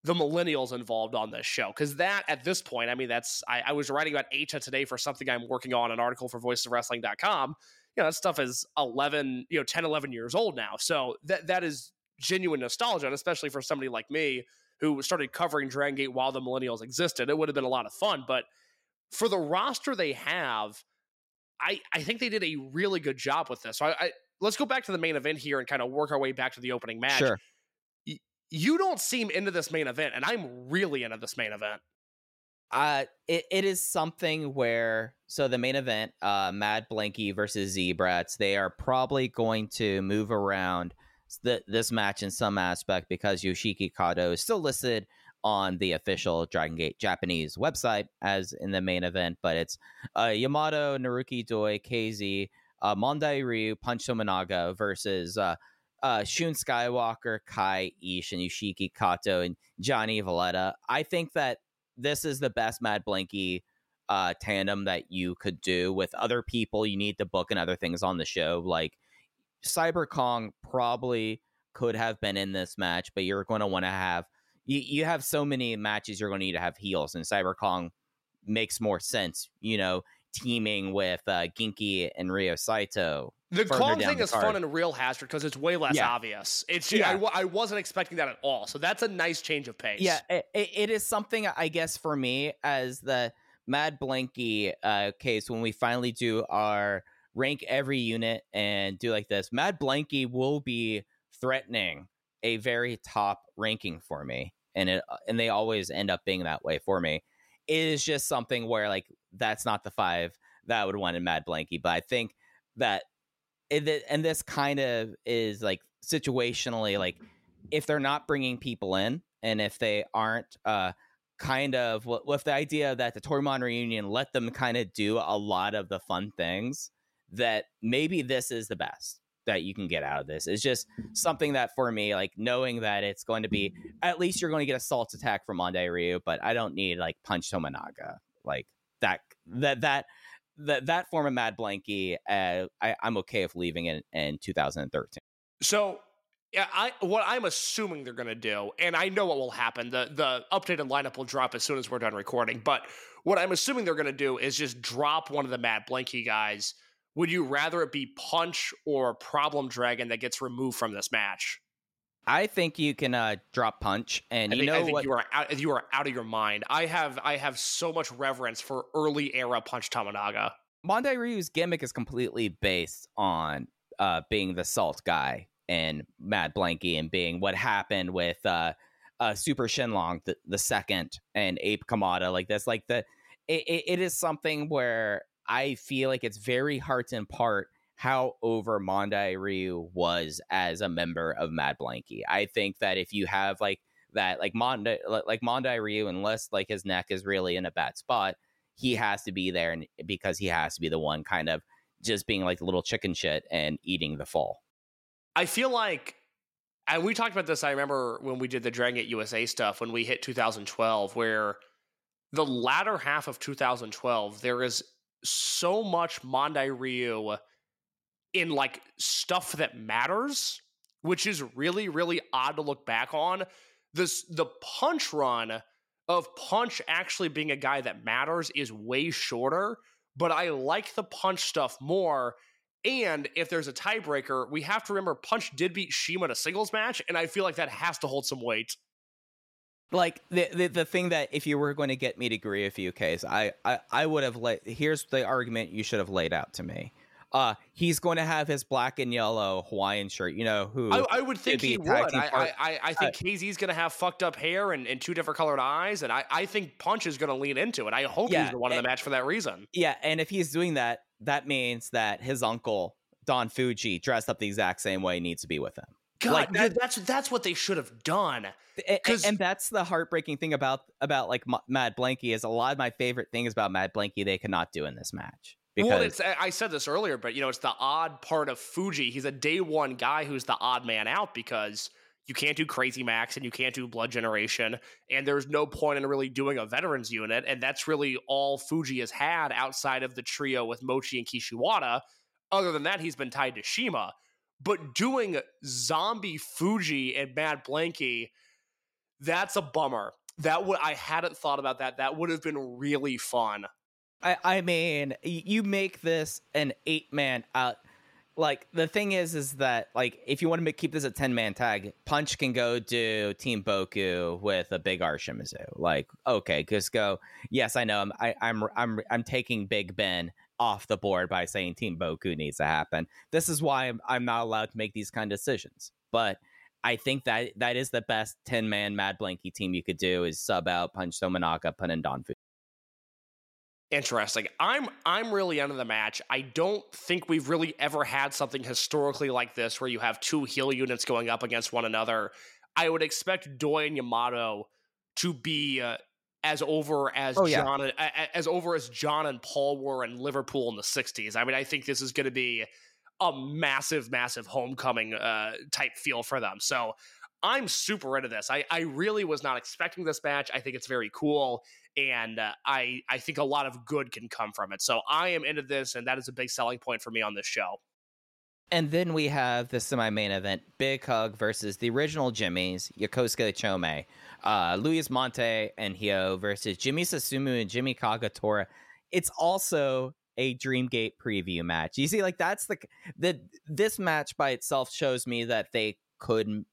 the millennials involved on this show because that at this point, I mean, that's I, I was writing about Acha today for something I'm working on an article for voicesofwrestling.com. You know, that stuff is 11, you know, 10, 11 years old now. So that that is genuine nostalgia, and especially for somebody like me who started covering Dragon Gate while the millennials existed, it would have been a lot of fun. But for the roster they have, I I think they did a really good job with this. So I, I let's go back to the main event here and kind of work our way back to the opening match. sure. You don't seem into this main event, and I'm really into this main event. Uh, it, it is something where so the main event, uh, Mad Blanky versus Zebrats, they are probably going to move around th- this match in some aspect because Yoshiki Kato is still listed on the official Dragon Gate Japanese website as in the main event, but it's uh, Yamato, Naruki Doi, KZ, uh, Mondai Ryu, Punch Tominaga versus uh, uh, Shun Skywalker, Kai Ish, and Yoshiki Kato and Gianni Valletta. I think that this is the best Mad Blanky uh, tandem that you could do with other people. You need to book and other things on the show. Like Cyber Kong probably could have been in this match, but you're going to want to have you, you have so many matches you're going to need to have heels, and Cyber Kong makes more sense. You know, teaming with uh, Ginky and Ryo Saito. The Kong thing the is card. fun in Real Hazard because it's way less Yeah. obvious. It's Yeah. I, I wasn't expecting that at all. So that's a nice change of pace. Yeah, it, it, it is something I guess for me as the Mad Blanky uh, case when we finally do our rank every unit and do like this. Mad Blanky will be threatening a very top ranking for me, and it and they always end up being that way for me. It is just something where like that's not the five that I would want in Mad Blanky, but I think that it, and this kind of is like situationally like if they're not bringing people in and if they aren't uh kind of with the idea that the Toryumon reunion let them kind of do a lot of the fun things that maybe this is the best that you can get out of this. It's just something that for me, like knowing that it's going to be at least you're going to get a salt attack from Mondai Ryu, but I don't need like punch Tominaga. Like that that that that that form of Mad Blanky, uh, I, I'm okay with leaving it in 2013. So yeah, I what I'm assuming they're gonna do, and I know what will happen. The the updated lineup will drop as soon as we're done recording. But what I'm assuming they're gonna do is just drop one of the Mad Blanky guys. Would you rather it be Punch or Problem Dragon that gets removed from this match? I think you can uh, drop punch, and I you think, know I think what? you are out, you are out of your mind. I have I have so much reverence for early era Punch Tominaga. Mondai Ryu's gimmick is completely based on uh, being the salt guy and Mad Blanky and being what happened with uh, uh, Super Shenlong the, the second and Ape Kamada. Like that's like the it, it, it is something where I feel like it's very hard to impart how over Mondai Ryu was as a member of Mad Blanky. I think that if you have like that, like Mondai, like Mondai Ryu, unless like his neck is really in a bad spot, he has to be there and because he has to be the one kind of just being like little chicken shit and eating the fall. I feel like, and we talked about this. I remember when we did the Dragon Gate USA stuff when we hit 2012, where the latter half of 2012 there is so much Mondai Ryu in like stuff that matters, which is really really odd to look back on. This the punch run of Punch actually being a guy that matters is way shorter, but I like the Punch stuff more. And if there's a tiebreaker, we have to remember Punch did beat Shima in a singles match, and I feel like that has to hold some weight. Like the, the the thing that if you were going to get me to agree with you, case I I, I would have laid. Here's the argument you should have laid out to me. Uh, he's going to have his black and yellow Hawaiian shirt. You know who? I, I would think he would. I, I, I, think KZ's going to have fucked up hair and, and two different colored eyes, and I, I think Punch is going to lean into it. I hope Yeah, he's the one in the match for that reason. Yeah, and if he's doing that, that means that his uncle Don Fuji, dressed up the exact same way, needs to be with him. God, Like, dude, that's that's what they should have done. A- a- and that's the heartbreaking thing about about like Ma- Mad Blanky is a lot of my favorite things about Mad Blanky they cannot do in this match because well, I said this earlier, but you know, it's the odd part of Fuji. He's a day one guy who's the odd man out because you can't do Crazy Max and you can't do Blood Generation, and there's no point in really doing a veterans unit, and that's really all Fuji has had outside of the trio with Mochi and Kishiwada. Other than that, he's been tied to Shima. But doing zombie Fuji and Mad Blanky, that's a bummer. That would I hadn't thought about that. That would have been really fun. I, I mean, you make this an eight man out. Like the thing is, is that like if you want to keep this a ten man tag, Punch can go do Team Boku with a big R Shimizu. Like okay, just go. Yes, I know. I'm I, I'm I'm I'm taking Big Ben off the board by saying Team Boku needs to happen. This is why I'm, I'm not allowed to make these kind of decisions. But I think that that is the best ten man Mad Blanky team you could do is sub out Punch Tominaga, put in Don Fu. Interesting. I'm I'm really into the match. I don't think we've really ever had something historically like this where you have two heel units going up against one another. I would expect Doi and Yamato to be uh, as over as Oh. John a- as over as John and Paul were in Liverpool in the '60s. I mean, I think this is going to be a massive, massive homecoming uh, type feel for them. So I'm super into this. I, I really was not expecting this match. I think it's very cool, and uh, I I think a lot of good can come from it. So I am into this, and that is a big selling point for me on this show. And then we have the semi-main event: Big Hug versus the original Jimmys, Yokosuka Chome, uh, Luis Mante and Hyo versus Jimmy Susumu and Jimmy Kagetora. It's also a Dreamgate preview match. You see, like that's the the this match by itself shows me that they could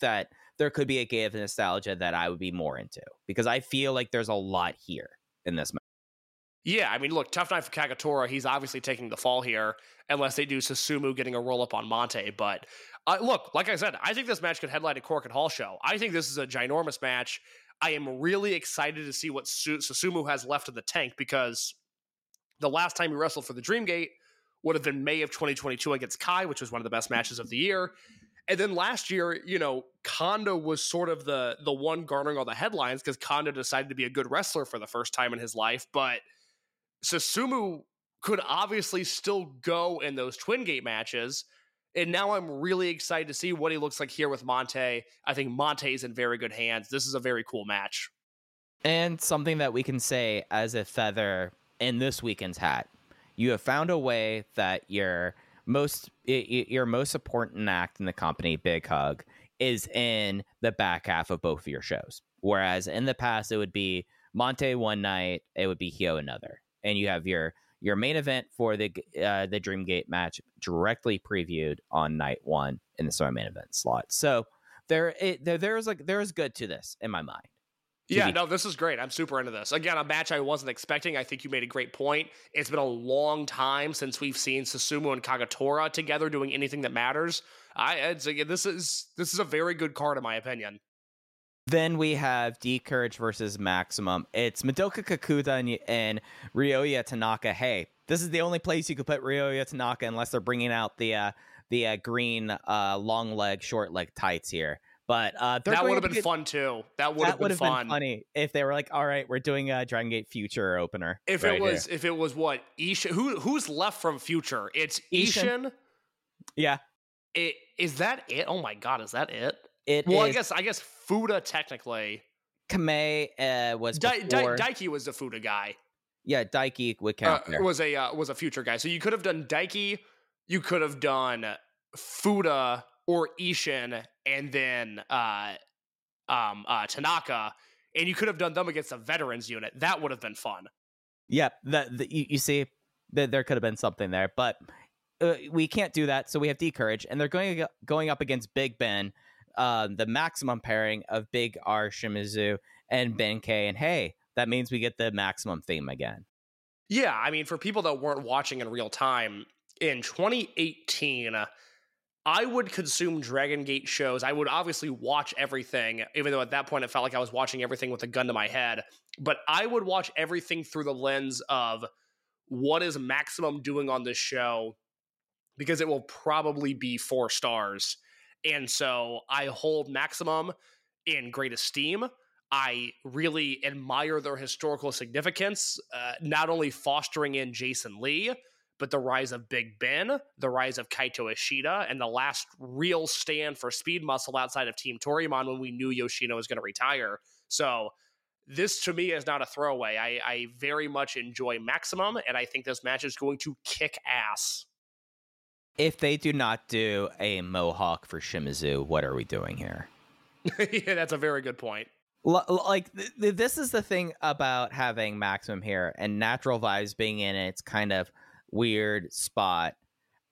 that there could be a gate of nostalgia that I would be more into because I feel like there's a lot here in this match. Yeah, I mean, look, tough night for Kagetora. He's obviously taking the fall here, unless they do Susumu getting a roll up on Mante. But uh, look, like I said, I think this match could headline a Korakuen Hall show. I think this is a ginormous match. I am really excited to see what Su- Susumu has left in the tank because the last time he wrestled for the Dreamgate would have been May of 2022 against Kai, which was one of the best matches of the year. And then last year, you know, Kondo was sort of the the one garnering all the headlines because Kondo decided to be a good wrestler for the first time in his life. But Susumu could obviously still go in those Twin Gate matches. And now I'm really excited to see what he looks like here with Mante. I think Mante's in very good hands. This is a very cool match. And something that we can say as a feather in this weekend's hat, you have found a way that your most your most important act in the company, Big Hug, is in the back half of both of your shows. Whereas in the past, it would be Mante one night, it would be Hyo another, and you have your your main event for the uh, the Dreamgate match directly previewed on night one in the summer main event slot. So there, it, there there's like there is good to this in my mind. Yeah, no, this is great. I'm super into this. Again, a match I wasn't expecting. I think you made a great point. It's been a long time since we've seen Susumu and Kagatora together doing anything that matters. I it's, again, this is this is a very good card in my opinion. Then we have D Courage versus Maximum. It's Madoka Kikuta and, and Ryoya Tanaka. Hey, this is the only place you could put Ryoya Tanaka unless they're bringing out the uh, the uh, green uh, long leg, short leg tights here. But uh, That would have been against- fun too. That would have would been fun. funny if they were like, "All right, we're doing a Dragon Gate Future opener." If right it was here." if it was what Ishin who who's left from Future? It's Ishin. Ishin. yeah, It, is that it? Oh my god, is that it? It Well, I guess I guess Fuda technically. Kamei uh, was before. Daiki was the Fuda guy. yeah, Daiki would Uh, count there. was a uh, was a Future guy. So you could have done Daiki, you could have done Fuda or Ishin, and then uh, um, uh, Tanaka, and you could have done them against a veterans unit. That would have been fun. Yep, that the, you, you see, that there could have been something there, but uh, we can't do that. So we have D Courage, and they're going going up against Big Ben, uh, the maximum pairing of Big R Shimizu and Ben K. And hey, that means we get the maximum theme again. Yeah, I mean, for people that weren't watching in real time, in 2018, uh, I would consume Dragon Gate shows. I would obviously watch everything, even though at that point it felt like I was watching everything with a gun to my head. But I would watch everything through the lens of what is Maximum doing on this show, because it will probably be four stars. And so I hold Maximum in great esteem. I really admire their historical significance, uh, not only fostering in Jason Lee, but the rise of Big Ben, the rise of Kaito Ishida, and the last real stand for speed muscle outside of Team Toryumon when we knew Yoshino was going to retire. So this to me is not a throwaway. I, I very much enjoy Maximum, and I think this match is going to kick ass. If they do not do a Mohawk for Shimizu, what are we doing here? yeah, that's a very good point. L- like th- th- this is the thing about having maximum here and natural vibes being in its kind of weird spot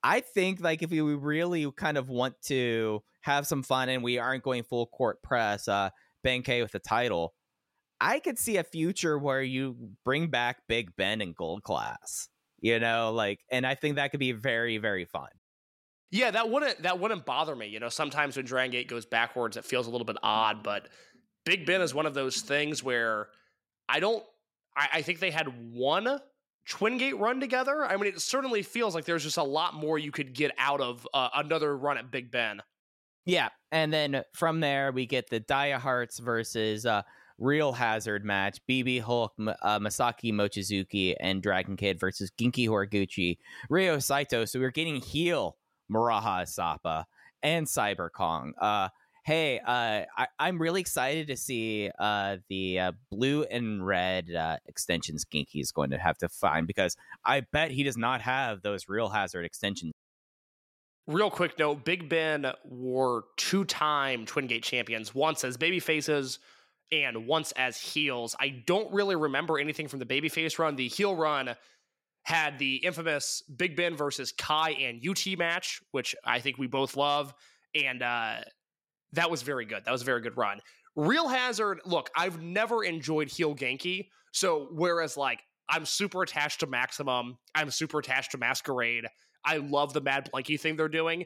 i think like if we really kind of want to have some fun and we aren't going full court press uh Benkei with the title i could see a future where you bring back big ben and gold class you know like and i think that could be very very fun Yeah, that wouldn't that wouldn't bother me. You know, sometimes when Dragon Gate goes backwards, it feels a little bit odd, but Big Ben is one of those things where I don't. I, I think they had one Twin Gate run together. I mean, it certainly feels like there's just a lot more you could get out of uh, another run at Big Ben. Yeah, and then from there we get the Dia Hearts versus uh, Real Hazard match: BB Hulk, M- uh, Masaki Mochizuki, and Dragon Kid versus Genki Horiguchi, Ryo Saito. So we're getting heel Muraha Asapa and Cyber Kong. Uh, hey, uh, I- I'm really excited to see uh, the uh, blue and red uh, extensions Genki is going to have to find because I bet he does not have those Real Hazard extensions. Real quick note: Big Ben were two-time Twin Gate champions, once as baby faces and once as heels. I don't really remember anything from the babyface run. The heel run had the infamous Big Ben versus Kai and UT match, which I think we both love, and uh, that was very good. That was a very good run. Real Hazard, look, I've never enjoyed heel Genki, so whereas like I'm super attached to Maximum, I'm super attached to Masquerade. I love the Mad Blanky thing they're doing.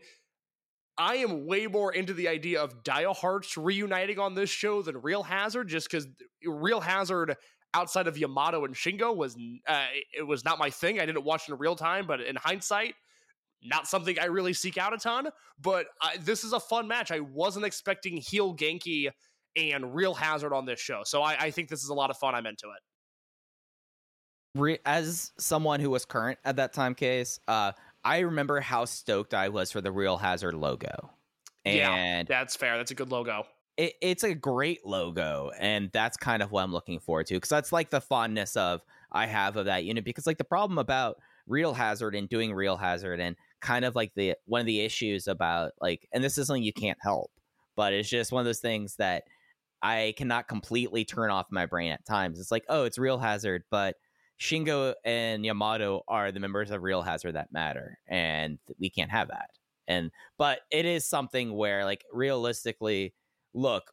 I am way more into the idea of Dia Hearts reuniting on this show than Real Hazard, just because Real Hazard outside of Yamato and Shingo was uh, it was not my thing. I didn't watch in real time, but in hindsight, not something I really seek out a ton. But I, this is a fun match. I wasn't expecting heel Genki and Real Hazard on this show, so I, I think this is a lot of fun. I'm into it. Re- as someone who was current at that time case uh i remember how stoked i was for the real hazard logo Yeah. That's fair. That's a good logo. It, it's a great logo and that's kind of what i'm looking forward to because that's like the fondness of i have of that unit because like the problem about real hazard and doing real hazard and kind of like the one of the issues about like and this is something you can't help but it's just one of those things that i cannot completely turn off my brain at times. It's like oh it's real hazard but shingo and yamato are the members of real hazard that matter and we can't have that and but it is something where like realistically look,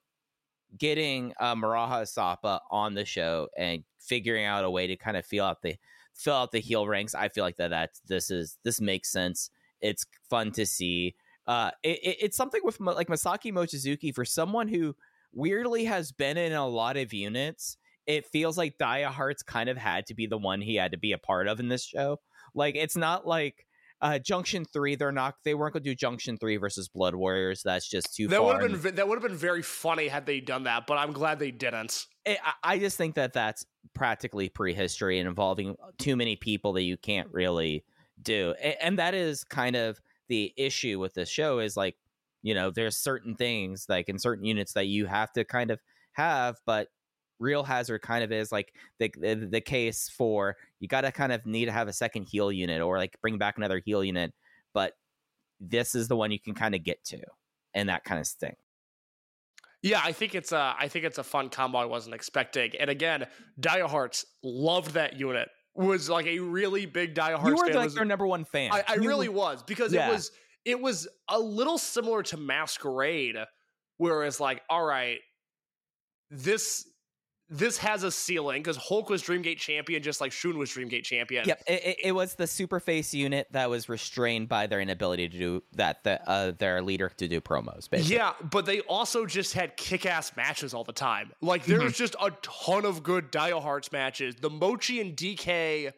getting uh, Maraha Sapa on the show and figuring out a way to kind of feel out the fill out the heel ranks, I feel like that that's this is this makes sense. It's fun to see. Uh, it, it- it's something with like Masaki Mochizuki for someone who weirdly has been in a lot of units. It feels like Dia Hearts kind of had to be the one he had to be a part of in this show. Like it's not like uh, Junction Three. They're not. They weren't going to do Junction Three versus Blood Warriors. That's just too That would have been that would have been very funny had they done that, but I'm glad they didn't. I- I I just think that that's practically prehistory and involving too many people that you can't really do. A- And that is kind of the issue with this show is like, you know, there's certain things like in certain units that you have to kind of have, but Real Hazard kind of is like the the, the case for you got to kind of need to have a second heel unit or like bring back another heel unit, but this is the one you can kind of get to and that kind of thing. Yeah, I think it's a I think it's a fun combo I wasn't expecting. And again, Dia Hearts loved that unit. Was like a really big Dia Hearts you were fan. like was- their number one fan. I, I You really was because Yeah. it was it was a little similar to Masquerade, whereas like, all right, this this has a ceiling because Hulk was Dreamgate champion, just like Shun was Dreamgate champion. Yep, it, it, it was the super face unit that was restrained by their inability to do that. The, uh, their leader to do promos. Basically. Yeah, but they also just had kick-ass matches all the time. Like Mm-hmm. there's just a ton of good Dia Hearts matches. The Mochi and DK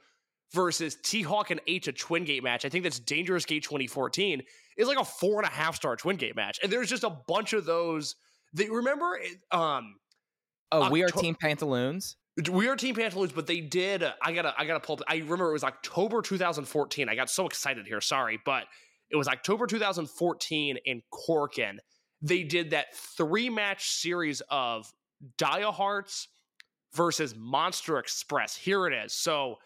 versus T Hawk and H a Twin Gate match. I think that's Dangerous Gate 2014 is like a four and a half star Twin Gate match, and there's just a bunch of those. They remember, um, Oh, we are Team Pantaloons. we are Team Pantaloons, but they did. Uh, I gotta, I gotta pull. Up, I remember it was October 2014. I got so excited here. Sorry, but it was October 2014 in Korakuen. They did that three match series of Dia Hearts versus Monster Express. Here it is. So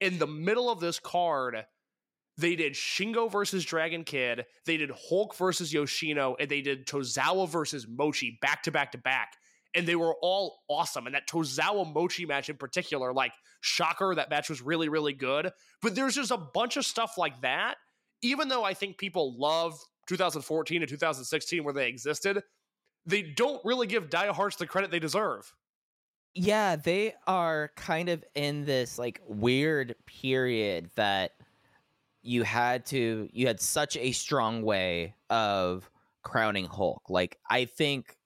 in the middle of this card, they did Shingo versus Dragon Kid. They did Hulk versus Yoshino, and they did Tozawa versus Mochi back to back to back and they were all awesome. And that Tozawa Mochi match in particular, like shocker, that match was really, really good. But there's just a bunch of stuff like that. Even though I think people love 2014 and 2016 where they existed, they don't really give Dia Hearts the credit they deserve. Yeah, they are kind of in this like weird period that you had to you had such a strong way of crowning Hulk. Like I think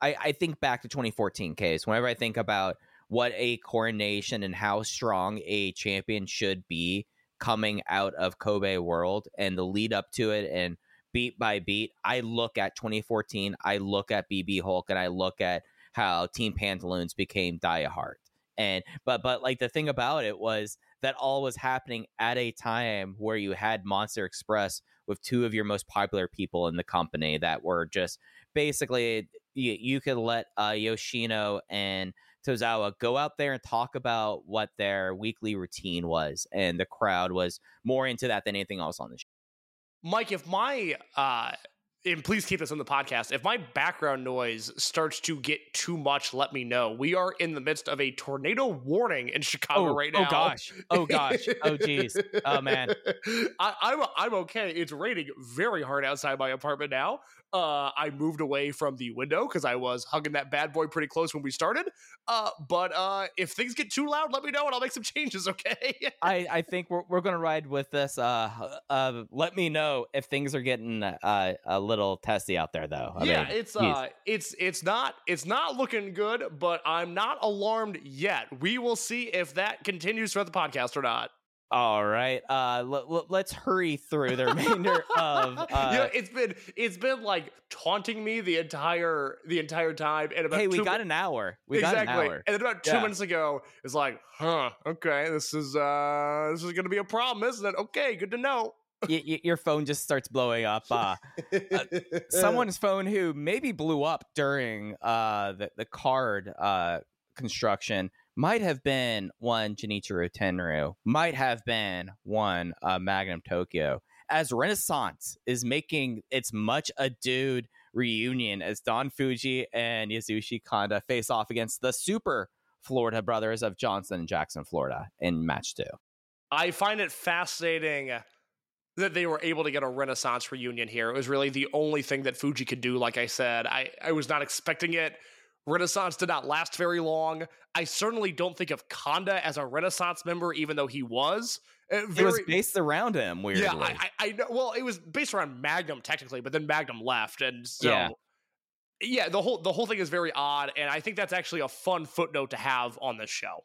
I, I think back to 2014 case whenever I think about what a coronation and how strong a champion should be coming out of Kobe World and the lead up to it and beat by beat, I look at 2014, I look at BB Hulk and I look at how Team Pantaloons became Dia Hard. And but but like the thing about it was that all was happening at a time where you had Monster Express with two of your most popular people in the company that were just basically you, you could let uh, Yoshino and Tozawa go out there and talk about what their weekly routine was, and the crowd was more into that than anything else on the show. Mike, if my uh and please keep this in the podcast. If my background noise starts to get too much, let me know. We are in the midst of a tornado warning in Chicago Oh, right now. oh gosh. Oh gosh. Oh geez. Oh man. I, I'm I'm okay. It's raining very hard outside my apartment now. Uh, I moved away from the window because I was hugging that bad boy pretty close when we started. Uh, but uh, if things get too loud, let me know and I'll make some changes. Okay. I, I think we're, we're gonna ride with this. Uh, uh, let me know if things are getting uh, a little testy out there, though. I yeah, mean, it's uh, it's it's not it's not looking good, but I'm not alarmed yet. We will see if that continues throughout the podcast or not. All right. Uh, l- l- let's hurry through the remainder of. Uh, you know, it's been it's been like taunting me the entire the entire time. And about hey, we two, got an hour. We exactly. got an hour. And then about two Yeah. minutes ago, it's like, huh, okay, this is uh this is gonna be a problem, isn't it? Okay, good to know. y- y- your phone just starts blowing up. Uh, someone's phone who maybe blew up during uh, the, the card uh, construction might have been one Genichiro Tenryu, might have been one uh, Magnum Tokyo. As Renaissance is making its much adoed reunion as Don Fuji and Yasushi Kanda face off against the super Florida brothers of Johnson and Jackson, Florida in match two. I find it fascinating that they were able to get a Renaissance reunion here. It was really the only thing that Fuji could do. Like I said, I, I was not expecting it. Renaissance did not last very long. I certainly don't think of Kanda as a Renaissance member, even though he was. Uh, It was based around him, weirdly. yeah, I, I, I know. Well, it was based around Magnum technically, but then Magnum left, and so Yeah. yeah, the whole the whole thing is very odd, and I think that's actually a fun footnote to have on this show.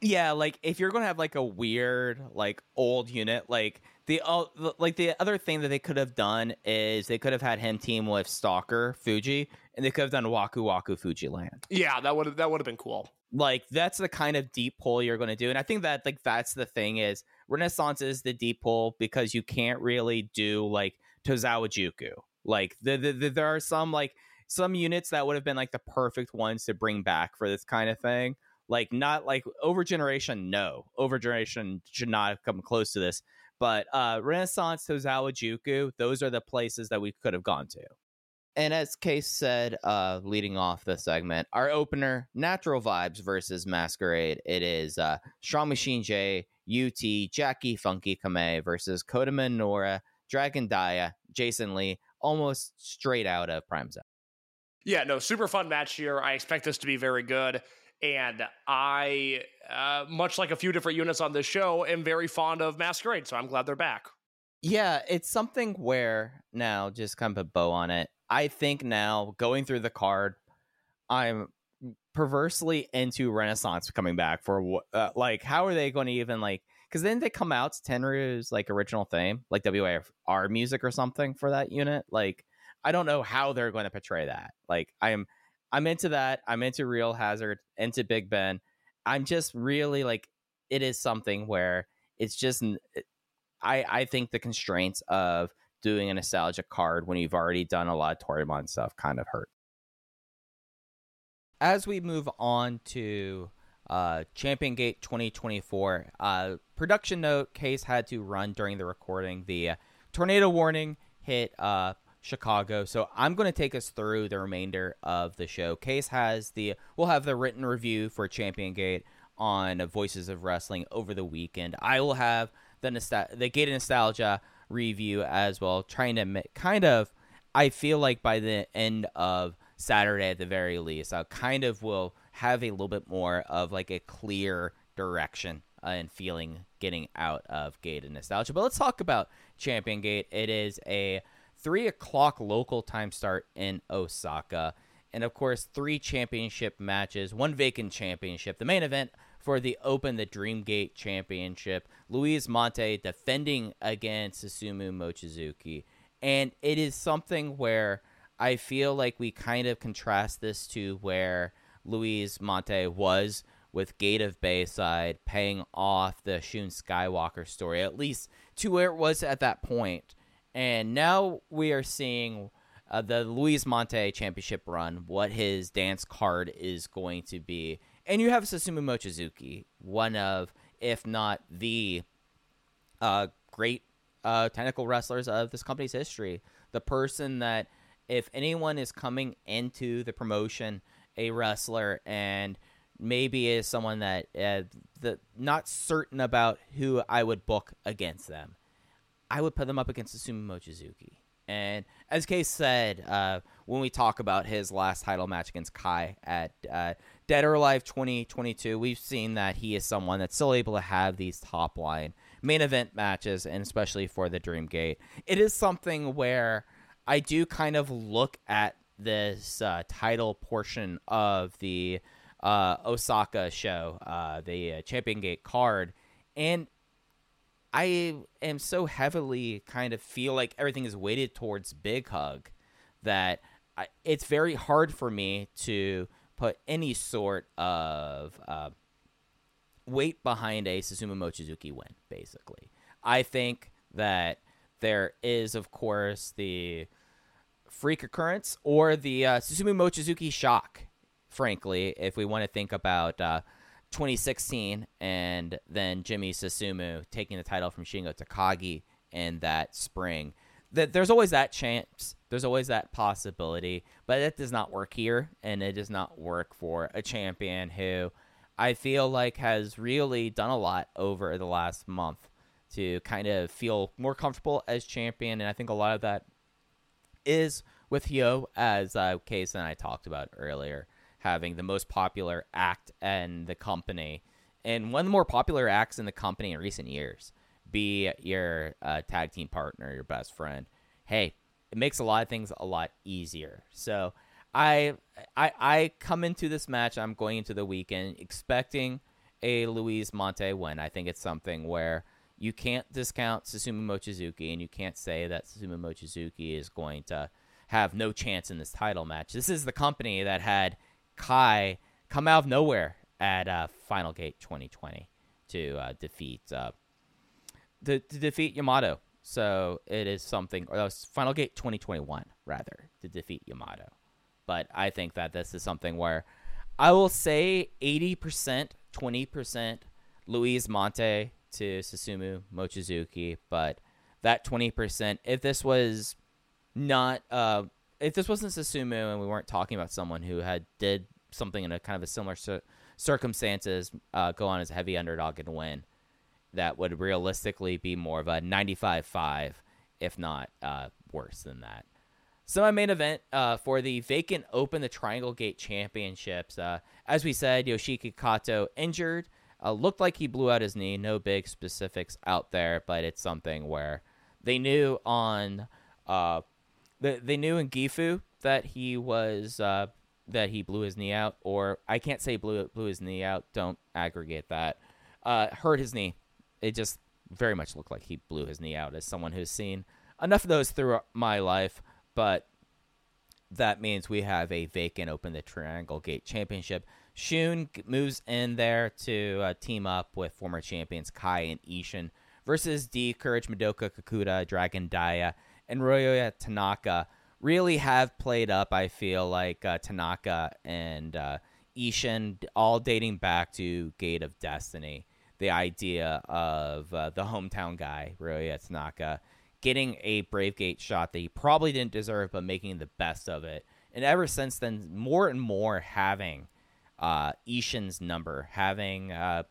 Yeah, like if you're gonna have like a weird, like old unit, like the uh, the- like the other thing that they could have done is they could have had him team with Stalker Fuji, and they could have done Waku Waku Fuji Land. Yeah, that would have that would have been cool. Like that's the kind of deep pull you're gonna do, and I think that like that's the thing is Renaissance is the deep pull because you can't really do like Tozawa Juku. Like the, the, the there are some like some units that would have been like the perfect ones to bring back for this kind of thing. Like not like over generation, no. Over generation should not have come close to this. But uh Renaissance, Tozawa Juku, those are the places that we could have gone to. And as Case said, uh, leading off the segment, our opener, Natural Vibes versus Masquerade. It is uh, Strong Machine J, UT, Jackie Funky Kame versus Kodama Nora, Dragon Dia, Jason Lee, almost straight out of Prime Zone. Yeah, no, super fun match here. I expect this to be very good. And I, uh, much like a few different units on this show, am very fond of Masquerade, so I'm glad they're back. Yeah, it's something where now, just kind of a bow on it. I think now, going through the card, I'm perversely into Renaissance coming back for uh, like, how are they going to even like? Because then they come out to Tenryu's like original theme, like WAR music or something for that unit. Like, I don't know how they're going to portray that. Like, I'm, I'm into that. I'm into Real Hazard, into Big Ben. I'm just really like, it is something where it's just I I think the constraints of doing a nostalgia card when you've already done a lot of Toryumon stuff kind of hurt. As we move on to uh, Champion Gate 2024, uh, production note: Case had to run during the recording. The uh, tornado warning hit uh, Chicago, so I'm going to take us through the remainder of the show. Case has the we'll have the written review for Champion Gate on Voices of Wrestling over the weekend. I will have the nostal- the Gate of Nostalgia review as well, trying to ma- kind of. I feel like by the end of Saturday, at the very least, I kind of will have a little bit more of like a clear direction uh, and feeling getting out of Gate and Nostalgia. But let's talk about Champion Gate. It is a three o'clock local time start in Osaka. And of course, three championship matches, one vacant championship. The main event for the Open the Dreamgate Championship. Luis Mante defending against Susumu Mochizuki. And it is something where I feel like we kind of contrast this to where Luis Mante was with Gate of Bayside paying off the Shun Skywalker story, at least to where it was at that point. And now we are seeing uh, the Luis Mante championship run, what his dance card is going to be. And you have Susumu Mochizuki, one of, if not the uh, great uh, technical wrestlers of this company's history. The person that if anyone is coming into the promotion, a wrestler, and maybe is someone that uh, the not certain about who I would book against them, I would put them up against Susumu Mochizuki. And as Case said, uh, when we talk about his last title match against Kai at uh, Dead or Alive 2022, we've seen that he is someone that's still able to have these top line main event matches, and especially for the Dream Gate. It is something where I do kind of look at this uh, title portion of the uh, Osaka show, uh, the uh, Champion Gate card, and I am so heavily kind of feel like everything is weighted towards Big Hug that I, it's very hard for me to put any sort of uh, weight behind a Susumu Mochizuki win, basically. I think that there is, of course, the freak occurrence or the uh, Susumu Mochizuki shock, frankly, if we want to think about uh, 2016 and then Jimmy Susumu taking the title from Shingo Takagi in that spring. That there's always that chance, there's always that possibility, but it does not work here, and it does not work for a champion who I feel like has really done a lot over the last month to kind of feel more comfortable as champion, and I think a lot of that is with Hyo, as uh, Case and I talked about earlier, having the most popular act in the company, and one of the more popular acts in the company in recent years, be your uh, tag team partner, your best friend. Hey, it makes a lot of things a lot easier. So I I I come into this match. I'm going into the weekend expecting a Luis Mante win. I think it's something where you can't discount Susumu Mochizuki, and you can't say that Susumu Mochizuki is going to have no chance in this title match. This is the company that had Kai come out of nowhere at uh, Final Gate 2020 to uh, defeat uh, to, to defeat Yamato. So it is something, or that was Final Gate 2021 rather, to defeat Yamato. But I think that this is something where I will say 80%, 20% Luis Mante to Susumu Mochizuki, but that 20%, if this was not, uh, if this wasn't Susumu and we weren't talking about someone who had did something in a kind of a similar cir- circumstances, uh, go on as a heavy underdog and win, that would realistically be more of a 95-5, if not uh, worse than that. So my main event uh, for the vacant Open the Triangle Gate Championships. Uh, as we said, Yoshiki Kato injured. Uh, looked like he blew out his knee. No big specifics out there, but it's something where they knew on uh, they, they knew in Gifu that he was uh, that he blew his knee out, or I can't say blew blew his knee out. Don't aggregate that. Uh, hurt his knee. It just very much looked like he blew his knee out. As someone who's seen enough of those through my life, but that means we have a vacant Open the Triangle Gate Championship. Shun moves in there to uh, team up with former champions Kai and Ishin versus D, Courage, Madoka, Kikuta, Dragon Dia, and Ryoya Tanaka. Really have played up, I feel like uh, Tanaka and uh, Ishin, all dating back to Gate of Destiny. The idea of uh, the hometown guy, Ryoya Tanaka, getting a Brave Gate shot that he probably didn't deserve, but making the best of it. And ever since then, more and more having uh, Ishin's number, having uh,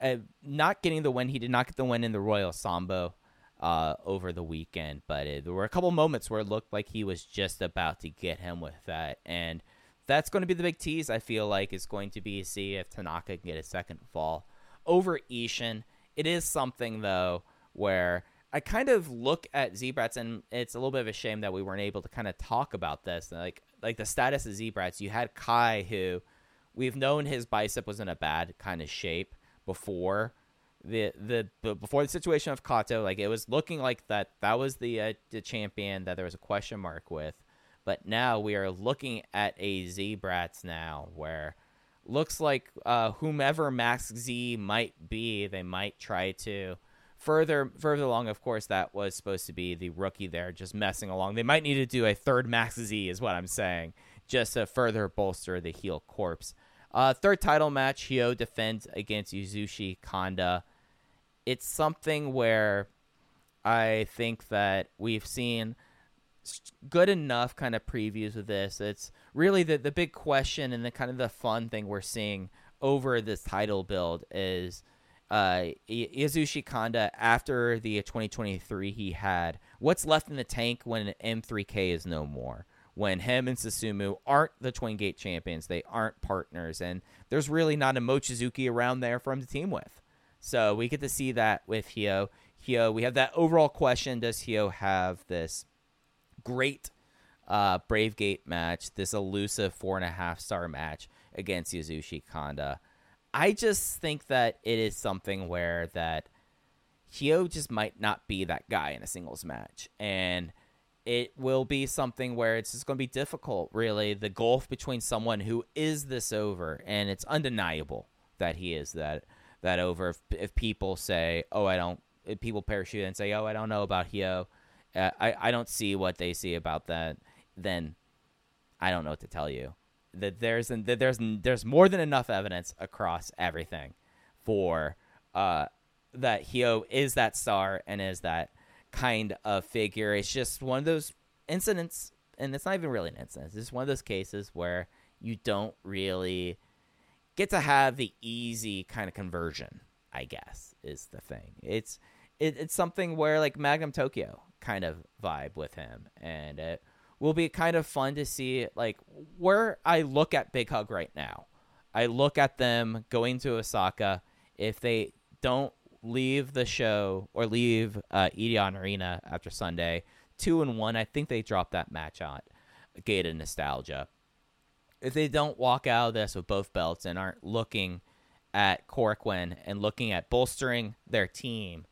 uh, not getting the win. He did not get the win in the Royal Sambo uh, over the weekend, but it, there were a couple moments where it looked like he was just about to get him with that. And that's going to be the big tease, I feel like, is going to be see if Tanaka can get a second fall over Ishin. It is something, though, where I kind of look at Zebrats, and it's a little bit of a shame that we weren't able to kind of talk about this. Like, like the status of Zebrats, you had Kai, who we've known his bicep was in a bad kind of shape before the the before the situation of Kato. Like, it was looking like that that was the uh, the champion that there was a question mark with. But now we are looking at a Zebrats now where looks like uh, whomever Max Z might be, they might try to further further along. Of course, that was supposed to be the rookie there, just messing along. They might need to do a third Max Z, is what I'm saying, just to further bolster the heel corpse. Uh, third title match, Hyo defends against Yasushi Kanda. It's something where I think that we've seen good enough kind of previews of this. It's really the the big question and the kind of the fun thing we're seeing over this title build is uh I- Yasushi Kanda after the 2023 he had what's left in the tank when an M3K is no more? When him and Susumu aren't the Twin Gate champions they aren't partners and there's really not a Mochizuki around there for him to team with. So we get to see that with Hyo Hyo we have that overall question does Hyo have this great uh, Brave Gate match, this elusive four and a half star match against Yasushi Kanda. I just think that it is something where that Hyo just might not be that guy in a singles match. And it will be something where it's just going to be difficult, really. The gulf between someone who is this over, and it's undeniable that he is that that over. If, if people say, "Oh, I don't," if people parachute and say, "Oh, I don't know about Hyo," uh, I I don't see what they see about that. Then I don't know what to tell you. That there's that there's there's more than enough evidence across everything for uh that Hyo is that star and is that kind of figure. It's just one of those incidents, and it's not even really an incident. It's just one of those cases where you don't really get to have the easy kind of conversion. I guess is the thing. It's it, it's something where like Magnum Tokyo kind of vibe with him, and it will be kind of fun to see like where I look at Big Hug right now. I look at them going to Osaka. If they don't leave the show or leave uh, Arena after Sunday, two and one, I think they dropped that match out. Gated Nostalgia. If they don't walk out of this with both belts and aren't looking at Korakuen and looking at bolstering their team,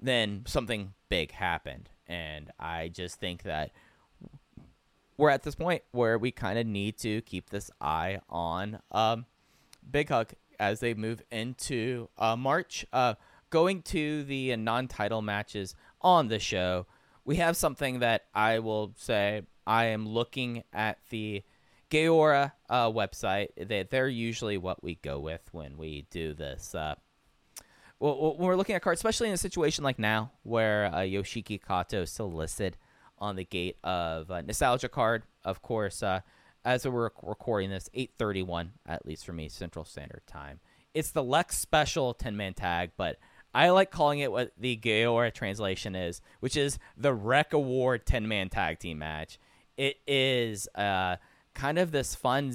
then something big happened. And I just think that we're at this point where we kind of need to keep this eye on um, Big Hug as they move into uh, March. Uh, going to the non-title matches on the show, we have something that I will say I am looking at the Gaora uh, website. They, they're usually what we go with when we do this. Uh, well, when we're looking at cards, especially in a situation like now where uh, Yoshiki Kato is still listed on the gate of uh, nostalgia card. Of course, uh, as we're recording this, eight thirty one at least for me Central Standard Time. It's the Lex Special ten man tag, but I like calling it what the Gaora translation is, which is the Rec Award ten man tag team match. It is uh, kind of this fun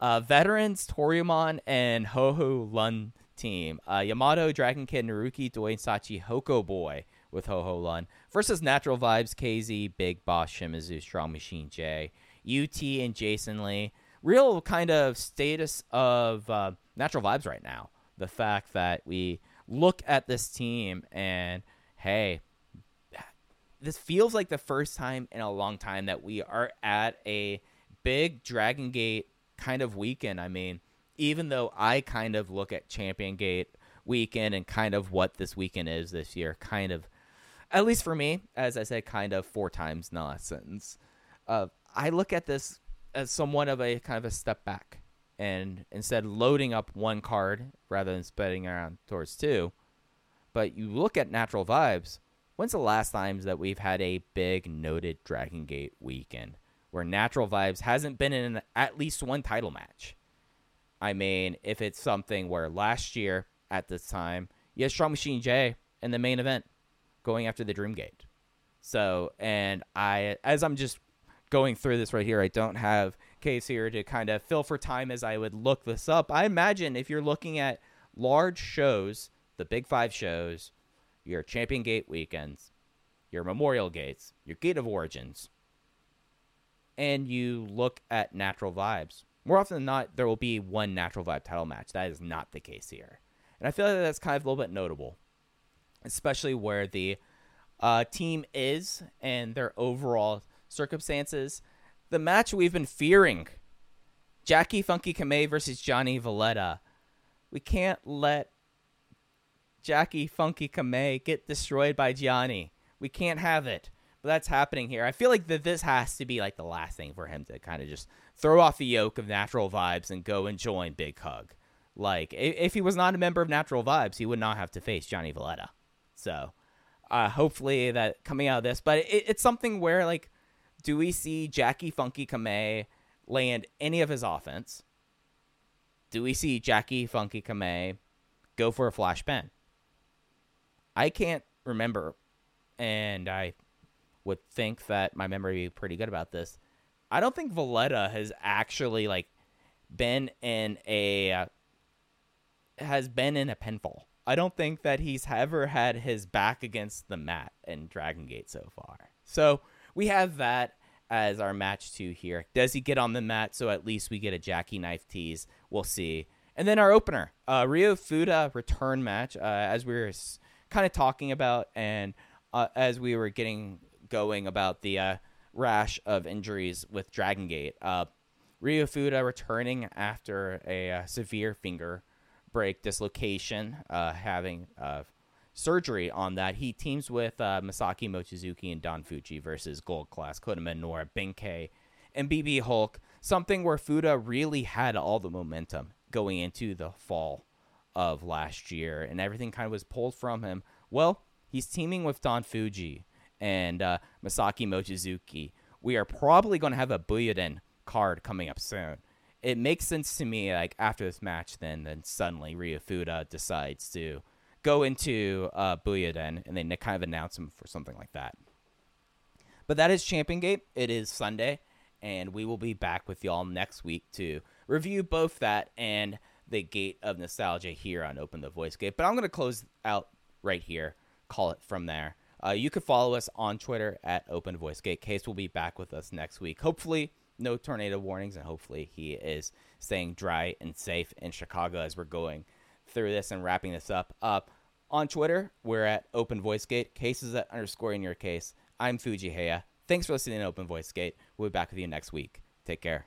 uh, veterans Toryumon and Ho-Ho Lun team. Uh, Yamato, Dragon Kid, Naruki, Dwayne Sachi, Hoko Boy with Ho Ho Lun versus Natural Vibes, KZ, Big Boss, Shimizu, Strong Machine J, UT, and Jason Lee. Real kind of status of uh, Natural Vibes right now. The fact that we look at this team and hey, this feels like the first time in a long time that we are at a big Dragon Gate kind of weekend. I mean, even though I kind of look at Champion Gate weekend and kind of what this weekend is this year, kind of, at least for me, as I said, kind of four times sentence. Uh, I look at this as somewhat of a kind of a step back, and instead loading up one card rather than spreading around towards two. But you look at natural vibes. When's the last times that we've had a big noted Dragon Gate weekend where natural vibes hasn't been in at least one title match? I mean, if it's something where last year at this time, you had Strong Machine J in the main event going after the Dreamgate. So, and I, as I'm just going through this right here, I don't have case here to kind of fill for time as I would look this up. I imagine if you're looking at large shows, the big five shows, your Champion Gate weekends, your Memorial Gates, your Gate of Origins, and you look at natural vibes, more often than not, there will be one natural vibe title match. That is not the case here. And I feel like that's kind of a little bit notable, especially where the uh, team is and their overall circumstances. The match we've been fearing Jackie Funky Kamei versus Gianni Valletta. We can't let Jackie Funky Kamei get destroyed by Gianni. We can't have it. That's happening here. I feel like that this has to be like the last thing for him to kind of just throw off the yoke of natural vibes and go and join Big Hug. Like if he was not a member of Natural Vibes, he would not have to face Gianni Valletta. So uh, hopefully that coming out of this, but it, it's something where like Do we see Jackie Funky Kamei land any of his offense? Do we see Jackie Funky Kamei go for a flash pen? I can't remember, and I would think that my memory would be pretty good about this. I don't think Valletta has actually like been in a uh, has been in a pinfall. I don't think that he's ever had his back against the mat in Dragon Gate so far. So we have that as our match two here. Does he get on the mat? So at least we get a Jackie knife tease. We'll see. And then our opener, uh, Rio Fuda return match, uh, as we were kind of talking about, and uh, as we were getting going about the uh, rash of injuries with Dragon Gate. Uh, Rio Fuda returning after a uh, severe finger break dislocation, uh, having uh, surgery on that. He teams with uh, Masaki Mochizuki and Don Fuji versus Gold Class, Kota Minoura, Benkei, and BB Hulk. Something where Fuda really had all the momentum going into the fall of last year, and everything kind of was pulled from him. Well, he's teaming with Don Fuji and uh, Masaaki Mochizuki. We are probably going to have a Buyuden card coming up soon. It makes sense to me, like after this match, then then suddenly Ryo Fuda decides to go into uh, Buyuden, and they kind of announce him for something like that. But that is Champion Gate. It is Sunday, and we will be back with y'all next week to review both that and the Gate of Nostalgia here on Open the Voice Gate. But I'm going to close out right here, call it from there. Uh, you can follow us on Twitter at Open Voice Gate. Case will be back with us next week. Hopefully, no tornado warnings, and hopefully, he is staying dry and safe in Chicago as we're going through this and wrapping this up. Up on Twitter, we're at Open Voice Gate. Cases at underscore in your case. I'm Fujii Heya. Thanks for listening to Open Voice Gate. We'll be back with you next week. Take care.